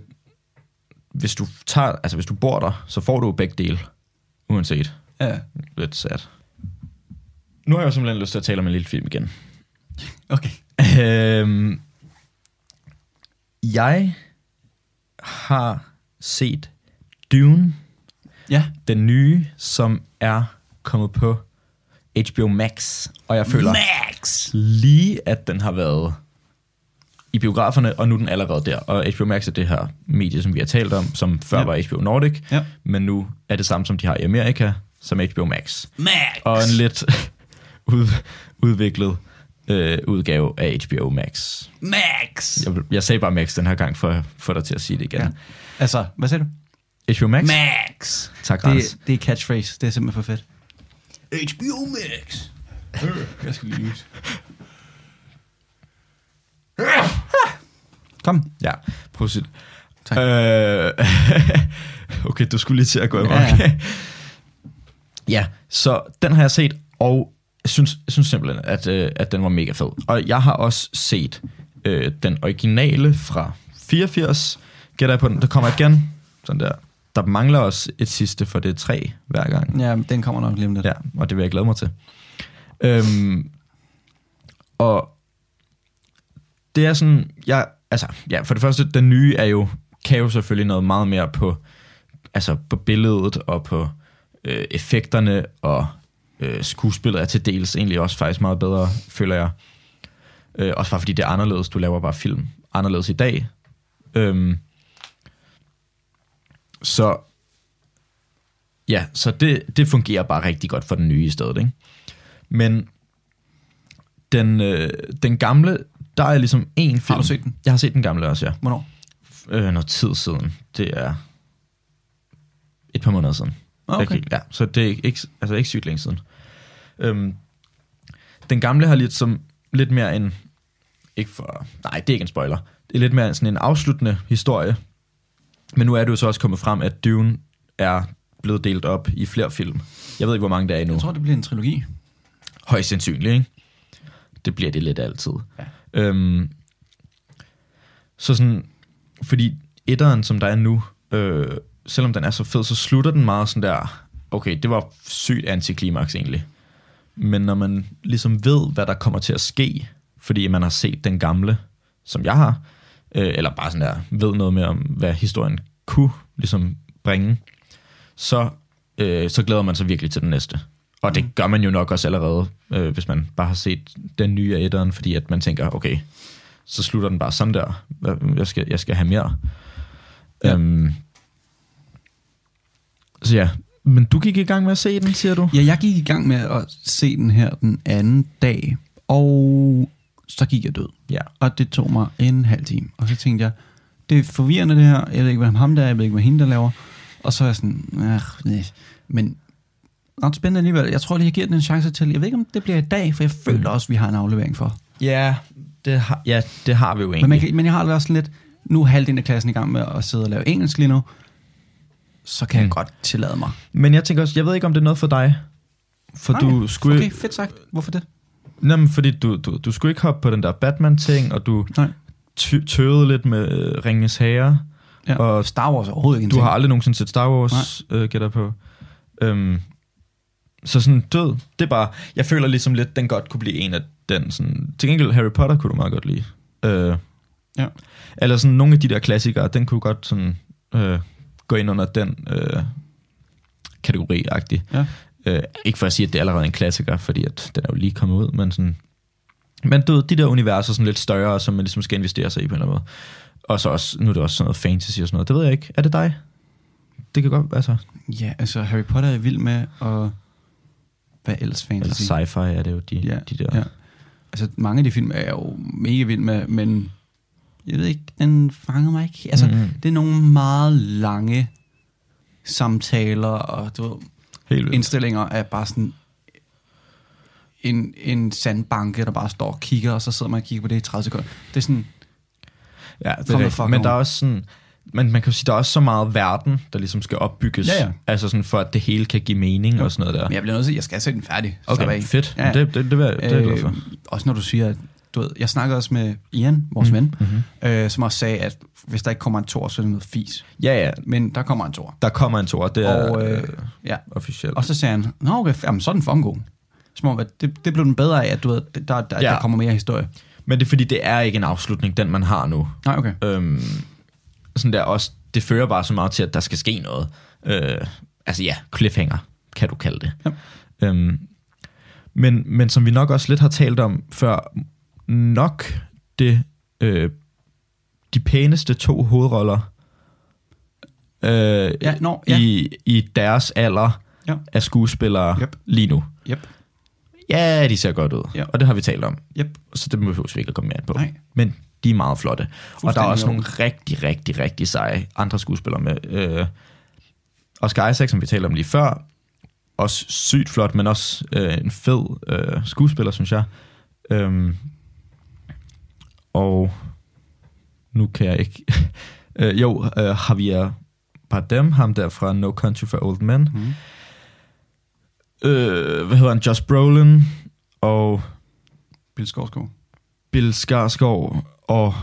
B: hvis du tager, altså hvis du bor der, så får du begge dele, uanset.
C: Ja,
B: Lidt sad. Nu har jeg jo simpelthen lyst til at tale om en lille film igen.
C: Okay.
B: Øhm, jeg har set Dune,
C: Ja.
B: den nye, som er kommet på HBO Max. Og jeg føler
C: Max!
B: lige, at den har været i biograferne, og nu er den allerede der. Og HBO Max er det her medie, som vi har talt om, som før
C: Ja.
B: var HBO Nordic,
C: Ja.
B: men nu er det samme, som de har i Amerika, som HBO Max.
C: Max!
B: Og en lidt ud, udviklet øh, udgave af HBO Max.
C: Max!
B: Jeg, jeg sagde bare Max den her gang, for at få dig til at sige det igen.
C: Ja. Altså, hvad siger du?
B: HBO Max?
C: Max!
B: Tak, Rans.
C: Det, det er catchphrase. Det er simpelthen for fedt. HBO Max! Jeg skal lige lyse. Kom.
B: Ja, prøv at sige det.
C: Tak.
B: Øh, okay, du skulle lige til at gå i
C: ja,
B: ja.
C: ja,
B: så den har jeg set, og jeg synes, jeg synes simpelthen, at, øh, at den var mega fed. Og jeg har også set øh, den originale fra 84. Gætter jeg på den, der kommer igen. Sådan der. Der mangler også et sidste, for det er tre hver gang.
C: Ja, den kommer nok lige om lidt.
B: Ja, og det vil jeg glæde mig til. Øhm, og det er sådan, jeg, altså, ja, for det første, den nye er jo, kan jo selvfølgelig noget meget mere på, altså på billedet og på øh, effekterne, og øh, skuespillet er til dels egentlig også faktisk meget bedre, føler jeg. Øh, også bare fordi det er anderledes, du laver bare film anderledes i dag. Øhm, så Ja, så det, det fungerer bare rigtig godt for den nye i stedet, ikke? Men den, øh, den gamle, der er ligesom en film.
C: du set den?
B: Jeg har set den gamle også, ja.
C: Hvornår?
B: Øh, noget tid siden. Det er et par måneder siden.
C: Okay.
B: Ja, så det er ikke, altså ikke sygt længe siden. Øhm, den gamle har lidt, som, lidt mere en... Ikke for, nej, det er ikke en spoiler. Det er lidt mere sådan en afsluttende historie. Men nu er det jo så også kommet frem, at Dune er blevet delt op i flere film. Jeg ved ikke, hvor mange der er endnu.
C: Jeg tror, det bliver en trilogi.
B: Højst sandsynligt, ikke? Det bliver det lidt altid.
C: Ja.
B: Øhm, så sådan, fordi etteren, som der er nu, øh, selvom den er så fed, så slutter den meget sådan der, okay, det var sygt antiklimaks egentlig. Men når man ligesom ved, hvad der kommer til at ske, fordi man har set den gamle, som jeg har, øh, eller bare sådan der, ved noget mere om, hvad historien kunne ligesom bringe, så, øh, så glæder man sig virkelig til den næste. Og det gør man jo nok også allerede, øh, hvis man bare har set den nye af etteren, fordi at man tænker, okay, så slutter den bare sådan der. Jeg skal, jeg skal have mere.
C: Ja.
B: Øhm, så ja, men du gik i gang med at se den, siger du?
C: Ja, jeg gik i gang med at se den her den anden dag, og så gik jeg død.
B: Ja.
C: Og det tog mig en halv time. Og så tænkte jeg, det er forvirrende det her, jeg ved ikke, hvad ham der er, jeg ved ikke, hvad hende der laver. Og så er jeg sådan, ah, nej. men ret spændende alligevel. Jeg tror lige, jeg giver den en chance til. Jeg ved ikke, om det bliver i dag, for jeg føler også, vi har en aflevering for.
B: Ja, det har, ja, det har vi jo egentlig.
C: Men, man kan, men jeg har været sådan lidt, nu er halvdelen af klassen i gang med at sidde og lave engelsk lige nu, så kan mm. jeg godt tillade mig.
B: Men jeg tænker også, jeg ved ikke, om det er noget for dig. For
C: Nej,
B: du skulle
C: Okay, fedt sagt. Hvorfor det?
B: Nej, men fordi du, du, du skulle ikke hoppe på den der Batman-ting, og du
C: Nej.
B: tøvede lidt med øh, Ringens Herre,
C: Ja.
B: og
C: Star Wars er overhovedet ikke
B: du
C: ting.
B: har aldrig nogensinde set Star Wars, øh, gætter på. Øhm, så sådan død, det er bare, jeg føler ligesom lidt, den godt kunne blive en af den sådan, til gengæld Harry Potter kunne du meget godt lide. Øh,
C: Ja.
B: Eller sådan nogle af de der klassikere, den kunne godt sådan øh, gå ind under den øh, kategori-agtig.
C: Ja.
B: Øh, ikke for at sige, at det er allerede en klassiker, fordi at den er jo lige kommet ud, men sådan... Men du ved, de der universer sådan lidt større, som man ligesom skal investere sig i på en eller anden måde. Og så også, nu er det også sådan noget fantasy og sådan noget. Det ved jeg ikke. Er det dig? Det kan godt, altså...
C: Ja, altså Harry Potter er vild med, og hvad ellers fantasy?
B: Eller sci-fi er det jo de,
C: Ja,
B: de der.
C: ja. Altså mange af de film er jeg jo mega vild med, men jeg ved ikke, den fangede mig ikke. Altså,
B: Mhm.
C: det er nogle meget lange samtaler, og du ved,
B: Helt vildt.
C: indstillinger er bare sådan en, en sandbanke, der bare står og kigger, og så sidder man og kigger på det i 30 sekunder. Det er sådan,
B: Ja, det er rigtigt. Men der er også sådan... Men man kan jo sige, der er også så meget verden, der ligesom skal opbygges.
C: Ja, ja.
B: Altså sådan for, at det hele kan give mening
C: Jo.
B: og sådan noget der.
C: men jeg bliver nødt til, jeg skal se den færdig.
B: Okay,
C: af.
B: fedt.
C: Ja.
B: Ja. Det, det, det, det, det er jeg glad for.
C: Øh, også når du siger, at du ved, jeg snakkede også med Ian, vores mm. ven,
B: Mm-hmm.
C: øh, som også sagde, at hvis der ikke kommer en tor, så er det noget fis.
B: Ja, ja.
C: Men der kommer en tor.
B: Der kommer en tor, det er
C: Og, øh,
B: øh,
C: Ja.
B: officielt.
C: Og så sagde han, nå okay, jamen, så er den fucking. Som om, at det, det blev den bedre af, at du ved, der, der. Ja. der kommer mere historie.
B: Men det er fordi, det er ikke en afslutning, den man har nu.
C: Nej, okay.
B: Øhm, sådan der også, det fører bare så meget til, at der skal ske noget. Øh, altså ja, cliffhanger, kan du kalde det.
C: Ja.
B: Øhm, men, men som vi nok også lidt har talt om før, nok det, øh, de pæneste to hovedroller øh,
C: Ja, nå, ja.
B: i, i deres alder
C: Ja.
B: af skuespillere
C: Yep.
B: lige nu.
C: Yep.
B: Ja, de ser godt ud,
C: Ja.
B: og det har vi talt om.
C: Yep.
B: Så det behøver vi ikke at komme mere ind på.
C: Nej.
B: Men de er meget flotte. Og der er også nogle rigtig, rigtig, rigtig seje andre skuespillere med. Øh, Oscar Isaac, som vi talte om lige før, også sygt flot, men også øh, en fed øh, skuespiller, synes jeg. Øhm, og nu kan jeg ikke... øh, jo, øh, Javier Bardem, ham der fra No Country for Old Men.
C: Mm.
B: Øh, hvad hedder han? Josh Brolin og
C: Bill Skarsgård.
B: Bill Skarsgård og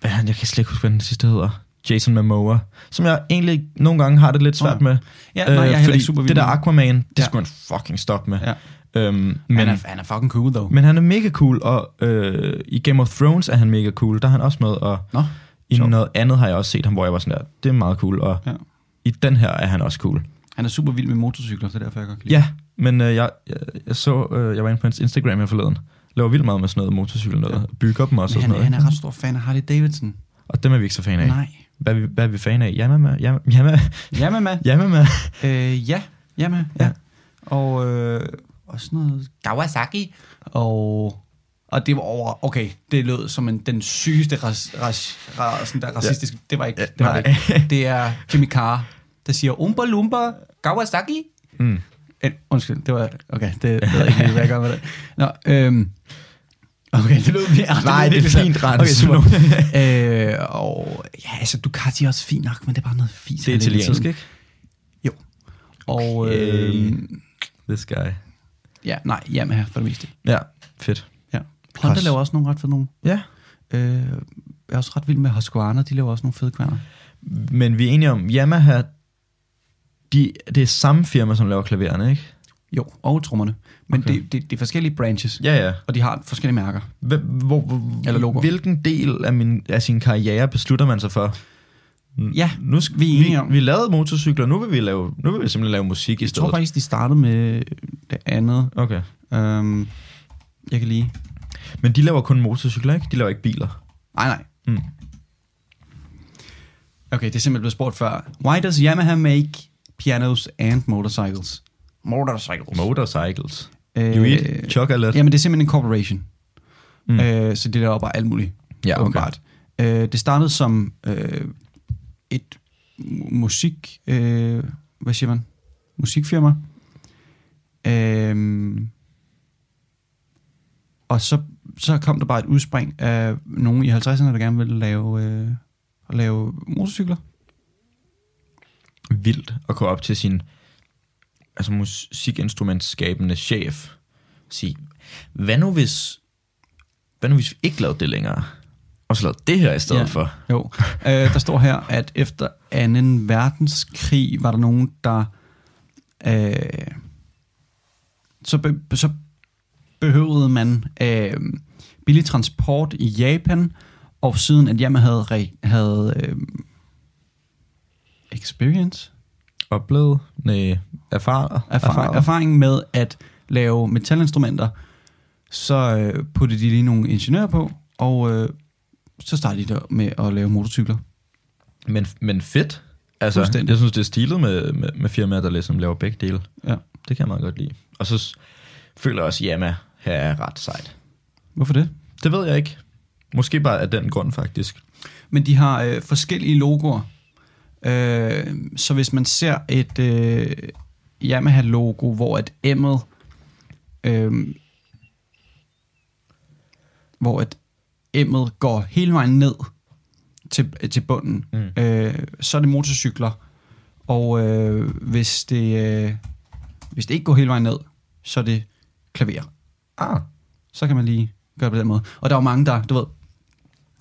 B: hvad han, jeg kan slet ikke huske, hvad den sidste hedder. Jason Momoa, som jeg egentlig nogle gange har det lidt svært
C: Nå.
B: med.
C: Ja, nej, jeg er
B: Øh, fordi
C: ikke super vild
B: det der Aquaman, det
C: Ja.
B: skulle man fucking stoppe med.
C: Ja.
B: Øhm,
C: Men, han, er, han er fucking cool, dog.
B: men han er mega cool, og øh, i Game of Thrones er han mega cool. Der er han også med, og
C: Nå,
B: i
C: sjovt.
B: noget andet har jeg også set ham, hvor jeg var sådan der, det er meget cool, og
C: Ja.
B: i den her er han også cool.
C: han er super vild med motorcykler, så det er derfor, jeg godt kan lide.
B: Ja, men øh, jeg, jeg, jeg så, øh, jeg var inde på hans Instagram her forleden, laver vildt meget med sådan noget motorcykel noget, bygger dem også
C: Men
B: og
C: han,
B: sådan noget.
C: han er ret stor fan af Harley Davidson.
B: Og dem er vi ikke så fan af.
C: Nej.
B: Hvad, er vi, hvad er vi fan af? Yamama? Yam- Yama?
C: Ja, med.
B: Yamama?
C: Øh, ja, ja, med. Ja.
B: Ja.
C: Og øh, også noget Kawasaki. Og, og det var over, okay, det lød som en, den sygeste ras, ras, ras, sådan der racistiske, det var ikke, det var det
B: nej.
C: ikke. Det er Jimmy Carr, der siger, Umpa Lumpa Kawasaki.
B: Mm.
C: En, undskyld, det var, okay, det ved ikke, hvad jeg gør med det. Nå, øhm, okay, det lød mere.
B: Nej,
C: lød
B: det er fint,
C: sådan.
B: Randers.
C: Okay, super. øh, og ja, altså, Ducati er også fint nok, men det er bare noget fis.
B: Det er italiensk, ikke?
C: Jo. Og
B: Okay.
C: øh,
B: This guy.
C: Ja, nej, Yamaha for det meste.
B: Ja, fedt.
C: Ja. Honda
B: Kras.
C: laver også nogle ret fede nogle.
B: Ja.
C: Øh, jeg er også ret vild med Husqvarna, de laver også nogle fede kværner.
B: Men vi er enige om, Yamaha, de, det er samme firma, som laver klavererne, ikke?
C: Jo, og trommerne. Men
B: okay.
C: det, det, det er forskellige branches,
B: Ja, ja.
C: og de har forskellige mærker.
B: Hvor, hvor, hvor,
C: Eller logoer.
B: Hvilken del af, min, af sin karriere beslutter man sig for? N-
C: Ja,
B: nu skal,
C: vi
B: vi,
C: om.
B: vi lavede motorcykler, nu vil vi, lave, nu vil vi simpelthen lave musik i
C: Jeg tror
B: stedet.
C: faktisk, de startede med det andet.
B: Okay.
C: Um, jeg kan lige...
B: Men de laver kun motorcykler, ikke? De laver ikke biler.
C: Nej, nej.
B: Mm.
C: Okay, det er simpelthen blevet spurgt før. Why does Yamaha make pianos and motorcycles? Motorcycles.
B: Motorcycles.
C: Øh,
B: You eat chocolate.
C: Jamen, det er simpelthen en corporation.
B: Mm.
C: Mm. Øh, så det laver bare alt muligt.
B: Ja, okay.
C: åbenbart. Øh, det startede som øh, et musik... Øh, hvad siger man? Musikfirma. Øh, og så, så kom der bare et udspring af nogen i 50'erne, der gerne ville lave, øh, lave motorcykler.
B: Vildt at gå op til sin altså musikinstrumentskabende chef og sige, hvad nu hvis, hvad nu hvis vi ikke lavede det længere? Og så lavede det her i stedet
C: Ja.
B: for.
C: Jo, øh, der står her, at efter 2. verdenskrig var der nogen, der øh, så, be, så behøvede man øh, billig transport i Japan, og siden at Yamaha havde, re- havde øh, experience,
B: Oplevet? Nej, erfaret?
C: erfaring, erfaring med at lave metalinstrumenter, så øh, puttede de lige nogle ingeniører på, og øh, så startede de der med at lave motorcykler.
B: Men, men fedt. Altså, jeg synes, det er stilet med, med, med firmaer, der ligesom laver begge dele.
C: Ja.
B: Det kan jeg meget godt lide. Og så føler jeg også, at Yamaha her er ret sejt.
C: Hvorfor det?
B: Det ved jeg ikke. Måske bare af den grund, faktisk.
C: Men de har øh, forskellige logoer. Øh, så hvis man ser et øh, Yamaha-logo, hvor et M'et, øh, hvor et M'et går hele vejen ned til, til bunden,
B: Mm.
C: øh, så er det motorcykler. Og øh, hvis, det, øh, hvis det ikke går hele vejen ned, så er det klaver.
B: Ah,
C: Så kan man lige gøre det på den måde. Og der er jo mange, der, du ved,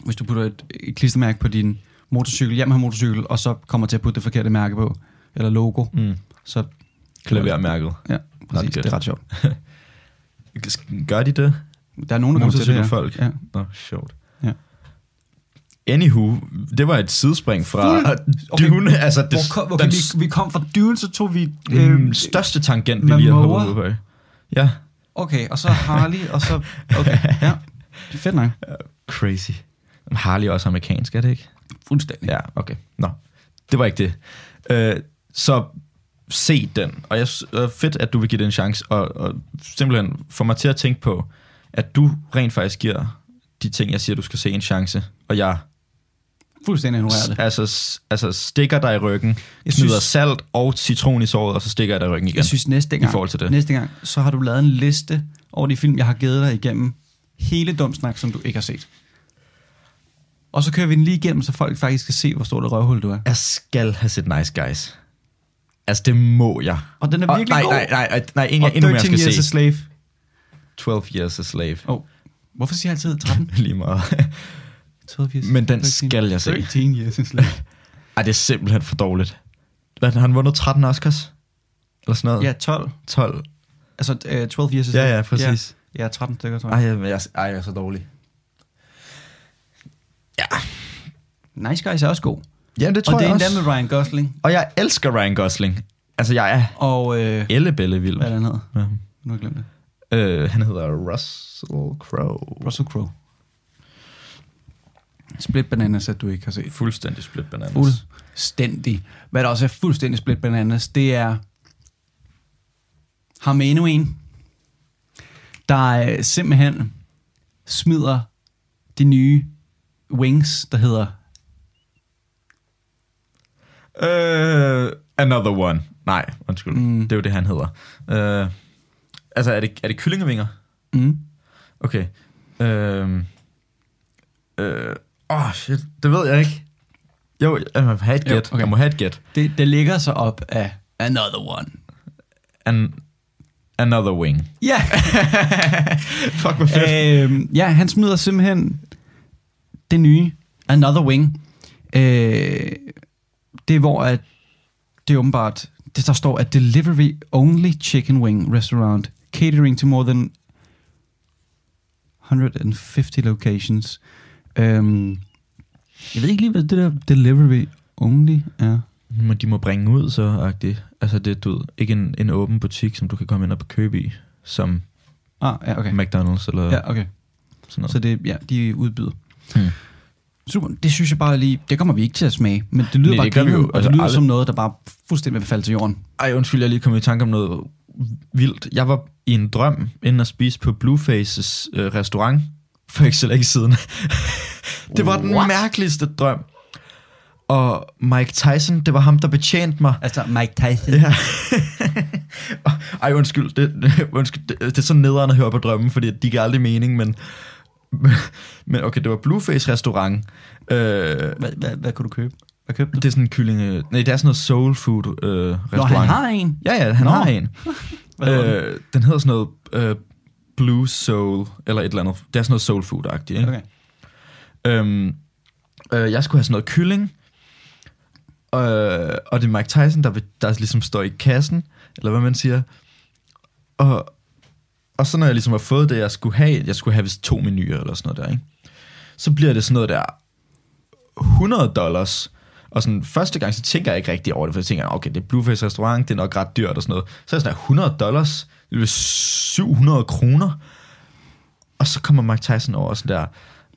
C: hvis du putter et, et klistermærke på din motorcykel, Yamaha motorcykel, og så kommer til at putte det forkerte mærke på, eller logo,
B: mm.
C: så...
B: klavermærket.
C: Ja, præcis. Det er ret sjovt.
B: Gør de det?
C: Der er nogen, der kommer til det her.
B: Motorcykelfolk?
C: Ja.
B: Nå, sjovt.
C: Ja.
B: Anywho, det var et sidespring fra
C: Fuld-
B: okay. Dune, altså det,
C: Hvor kom, okay,
B: den
C: vi, vi kom fra Dune, så tog vi...
B: øh,
C: Øh,
B: største tangent, vi lige har ud på. Ja,
C: okay, og så Harley, og så... Okay, ja. Det er fedt nok.
B: crazy. Harley er også amerikansk, er det ikke?
C: Fuldstændig.
B: Ja, okay. Nå, det var ikke det. Øh, så se den, og jeg øh, fedt, at du vil give det en chance, og, og simpelthen få mig til at tænke på, at du rent faktisk giver de ting, jeg siger, du skal se en chance, og jeg
C: Fuldstændig ignorerer det.
B: altså, altså stikker dig i ryggen,
C: Jeg
B: smider
C: synes-
B: salt og citron i såret, og så stikker jeg dig i ryggen igen.
C: Jeg synes næste gang,
B: I forhold til det.
C: næste gang, så har du lavet en liste over de film, jeg har givet dig igennem hele Dumsnak, som du ikke har set. Og så kører vi den lige igennem, så folk faktisk kan se, hvor stort et røvhul du er.
B: Jeg skal have set Nice Guys. Altså, det må jeg.
C: Og den er
B: Og,
C: virkelig
B: nej,
C: god.
B: nej, nej, nej, nej, en,
C: og
B: jeg endnu mere
C: 13
B: skal se.
C: Slave.
B: 12 Years a Slave.
C: Oh. Hvorfor siger jeg altid 13?
B: Lige meget.
C: 12 years.
B: Men den
C: 13.
B: skal jeg se.
C: 13 Years a Slave.
B: Ej, det er simpelthen for dårligt. Hvad, har han vundet 13 Oscars? Eller sådan noget?
C: ja, 12.
B: 12.
C: Altså uh, 12 Years a Slave.
B: Ja, ja, præcis.
C: Ja, ja 13 stykker, tror
B: Ej,
C: jeg.
B: jeg, jeg, ej, jeg er så dårlig. Ja,
C: Nice Guys er også god.
B: ja det tror
C: og det er
B: jeg
C: endda
B: også.
C: med Ryan Gosling.
B: Og jeg elsker Ryan Gosling. Altså, jeg er
C: Og, øh,
B: ellebælle vild.
C: hvad er det, han hedder?
B: Ja.
C: Nu har jeg glemt det.
B: Øh, han hedder Russell Crowe.
C: Russell Crowe. Split Bananas, at du ikke har set.
B: Fuldstændig split bananas.
C: Fuldstændig. Hvad der også er fuldstændig Split Bananas, det er ham endnu en, der øh, simpelthen smider de nye wings, der hedder
B: Øh, another one. Nej, undskyld.
C: Mm.
B: Det er jo det, han hedder. Øh, altså, er det, er det kyllingevinger?
C: mm,
B: Okay. Øh, øh, oh, shit. Det ved jeg ikke. Jo, jeg må have et gæt.
C: okay.
B: Jeg må have et gæt.
C: det, det ligger sig op af Another One.
B: An, another wing.
C: Ja,
B: Fuck, hvor fedt.
C: øhm, ja, han smider simpelthen det nye Another Wing. Øh, det er hvor at det er åbenbart det der står, at delivery only chicken wing restaurant, catering to more than 150 locations. Um, jeg ved ikke lige, hvad det der delivery only er.
B: Men de må bringe ud så, agtigt. Altså det er ikke en, en åben butik, som du kan komme ind og købe i, som
C: Ah, ja, okay.
B: McDonald's eller ja.
C: Okay.
B: sådan noget.
C: Så det, ja, de udbyder.
B: Hmm.
C: Super. Det synes jeg bare lige, det kommer vi ikke til at smage, men det lyder
B: Nej,
C: bare
B: det gør vi jo.
C: og det
B: Altså,
C: lyder
B: aldrig-
C: som noget, der bare fuldstændig vil falde til jorden.
B: Ej, undskyld, jeg lige kom i tanke om noget vildt. Jeg var i en drøm, inden at spise på Bluefaces øh, restaurant, for ikke så længe siden. det var den
C: What?
B: mærkeligste drøm. Og Mike Tyson, det var ham, der betjente mig.
C: Altså Mike Tyson.
B: Ja. Ej, undskyld. Det, undskyld det, det er så nederen at høre på drømmen, fordi de giver aldrig mening, men... Men okay, det var Blueface restaurant. Øh,
C: Hvad, hvad, hvad kunne du købe? Hvad købte du?
B: det er sådan en kylling... øh, Nej, det er sådan noget soul food øh,
C: Nå,
B: restaurant.
C: han har en.
B: Ja, ja, han
C: Nå.
B: har en. Øh, den hedder sådan noget øh, Blue Soul, eller et eller andet. Det er sådan noget soul food-agtigt, ikke?
C: Okay.
B: Øhm, øh, jeg skulle have sådan noget kylling, øh, og det er Mike Tyson, der, der ligesom står i kassen, eller hvad man siger. Og, og så når jeg ligesom har fået det, jeg skulle have, jeg skulle have vist to menuer eller sådan noget der, ikke? så bliver det sådan noget der 100 dollars. Og sådan første gang, så tænker jeg ikke rigtig over det, for jeg tænker, okay, det er Blueface restaurant, det er nok ret dyrt og sådan noget. Så er det sådan 100 dollars, det er 700 kroner. Og så kommer Mike Tyson over og sådan der,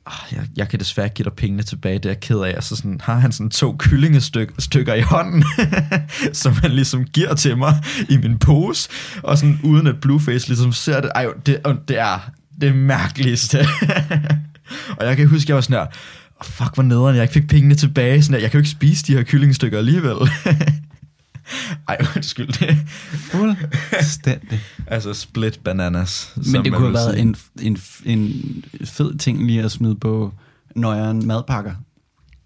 B: "Ah, jeg, jeg kan desværre ikke give dig pengene tilbage, det er jeg ked af. Og så sådan, har han sådan to kyllingestykker i hånden, som han ligesom giver til mig i min pose. Og sådan uden at Blueface ligesom ser det. Ej, det, det er det mærkeligste. og jeg kan huske, jeg var sådan der, oh, fuck hvor nederen, jeg ikke fik pengene tilbage. Sådan der, jeg kan jo ikke spise de her kyllingestykker alligevel. Ej, undskyld det.
C: Fuldstændig.
B: Altså split bananas.
C: Men det kunne have været en, en, en fed ting lige at smide på nøjeren madpakker.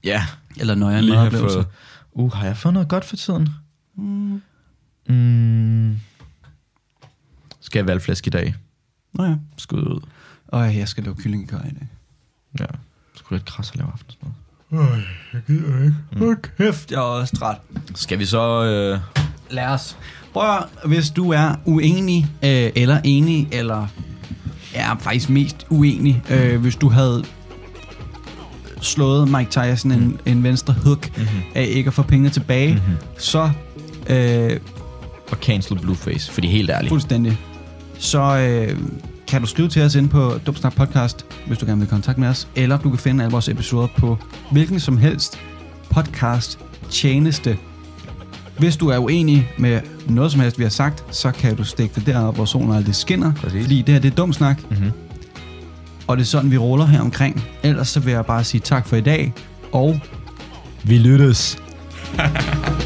B: Ja,
C: Eller nøjeren
B: lige har
C: madoplevelser.
B: fået... Uh, har jeg fået noget godt for tiden? Mm. Mm. Skal jeg valgflæsk i dag?
C: Nå ja.
B: Skud ud.
C: Og jeg skal lave kyllingekøj i dag.
B: Ja, sgu lidt krass at lave aftensmad.
C: Jeg gider ikke. Hold kæft, jeg er også træt.
B: Skal vi så... Øh...
C: Lad os. Prøv hvis du er uenig, øh, eller enig, eller er faktisk mest uenig, øh, hvis du havde slået Mike Tyson en, en venstre hook
B: Mm-hmm.
C: af ikke at få pengene tilbage, mm.
B: Mm-hmm.
C: så øh,
B: Og cancel Blueface, fordi helt ærligt.
C: fuldstændig, så øh, kan du skrive til os ind på Dubsnak Podcast, hvis du gerne vil kontakte med os, eller du kan finde alle vores episoder på hvilken som helst podcast tjeneste. Hvis du er uenig med noget som helst, vi har sagt, så kan du stikke det derop, hvor solen aldrig skinner.
B: Præcis.
C: Fordi det her, det er dum snak,
B: Mm-hmm.
C: og det er sådan, vi ruller her omkring. Ellers så vil jeg bare sige tak for i dag, og
B: Vi lyttes.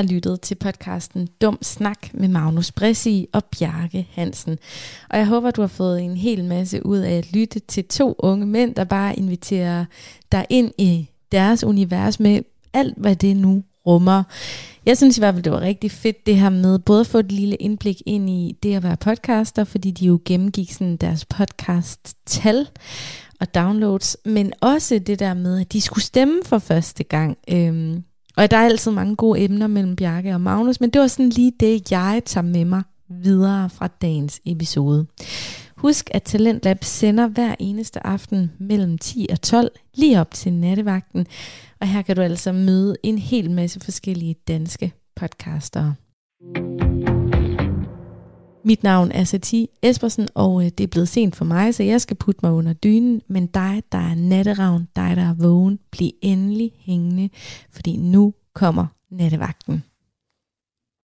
A: har lyttet til podcasten Dum Snak med Magnus Bressi og Bjarke Hansen. Og jeg håber, du har fået en hel masse ud af at lytte til to unge mænd, der bare inviterer dig ind i deres univers med alt, hvad det nu rummer. Jeg synes i hvert fald, det var rigtig fedt det her med både at få et lille indblik ind i det at være podcaster, fordi de jo gennemgik sådan deres podcast-tal og downloads, men også det der med, at de skulle stemme for første gang. Øhm, og der er altid mange gode emner mellem Bjarke og Magnus, men det var sådan lige det, jeg tager med mig videre fra dagens episode. Husk, at Talentlab sender hver eneste aften mellem 10 og 12, lige op til nattevagten. Og her kan du altså møde en hel masse forskellige danske podcastere. Mit navn er Satie Espersen, og øh, det er blevet sent for mig, så jeg skal putte mig under dynen. Men dig, der er natteravn, dig, der er vågen, bliv endelig hængende, fordi nu kommer nattevagten.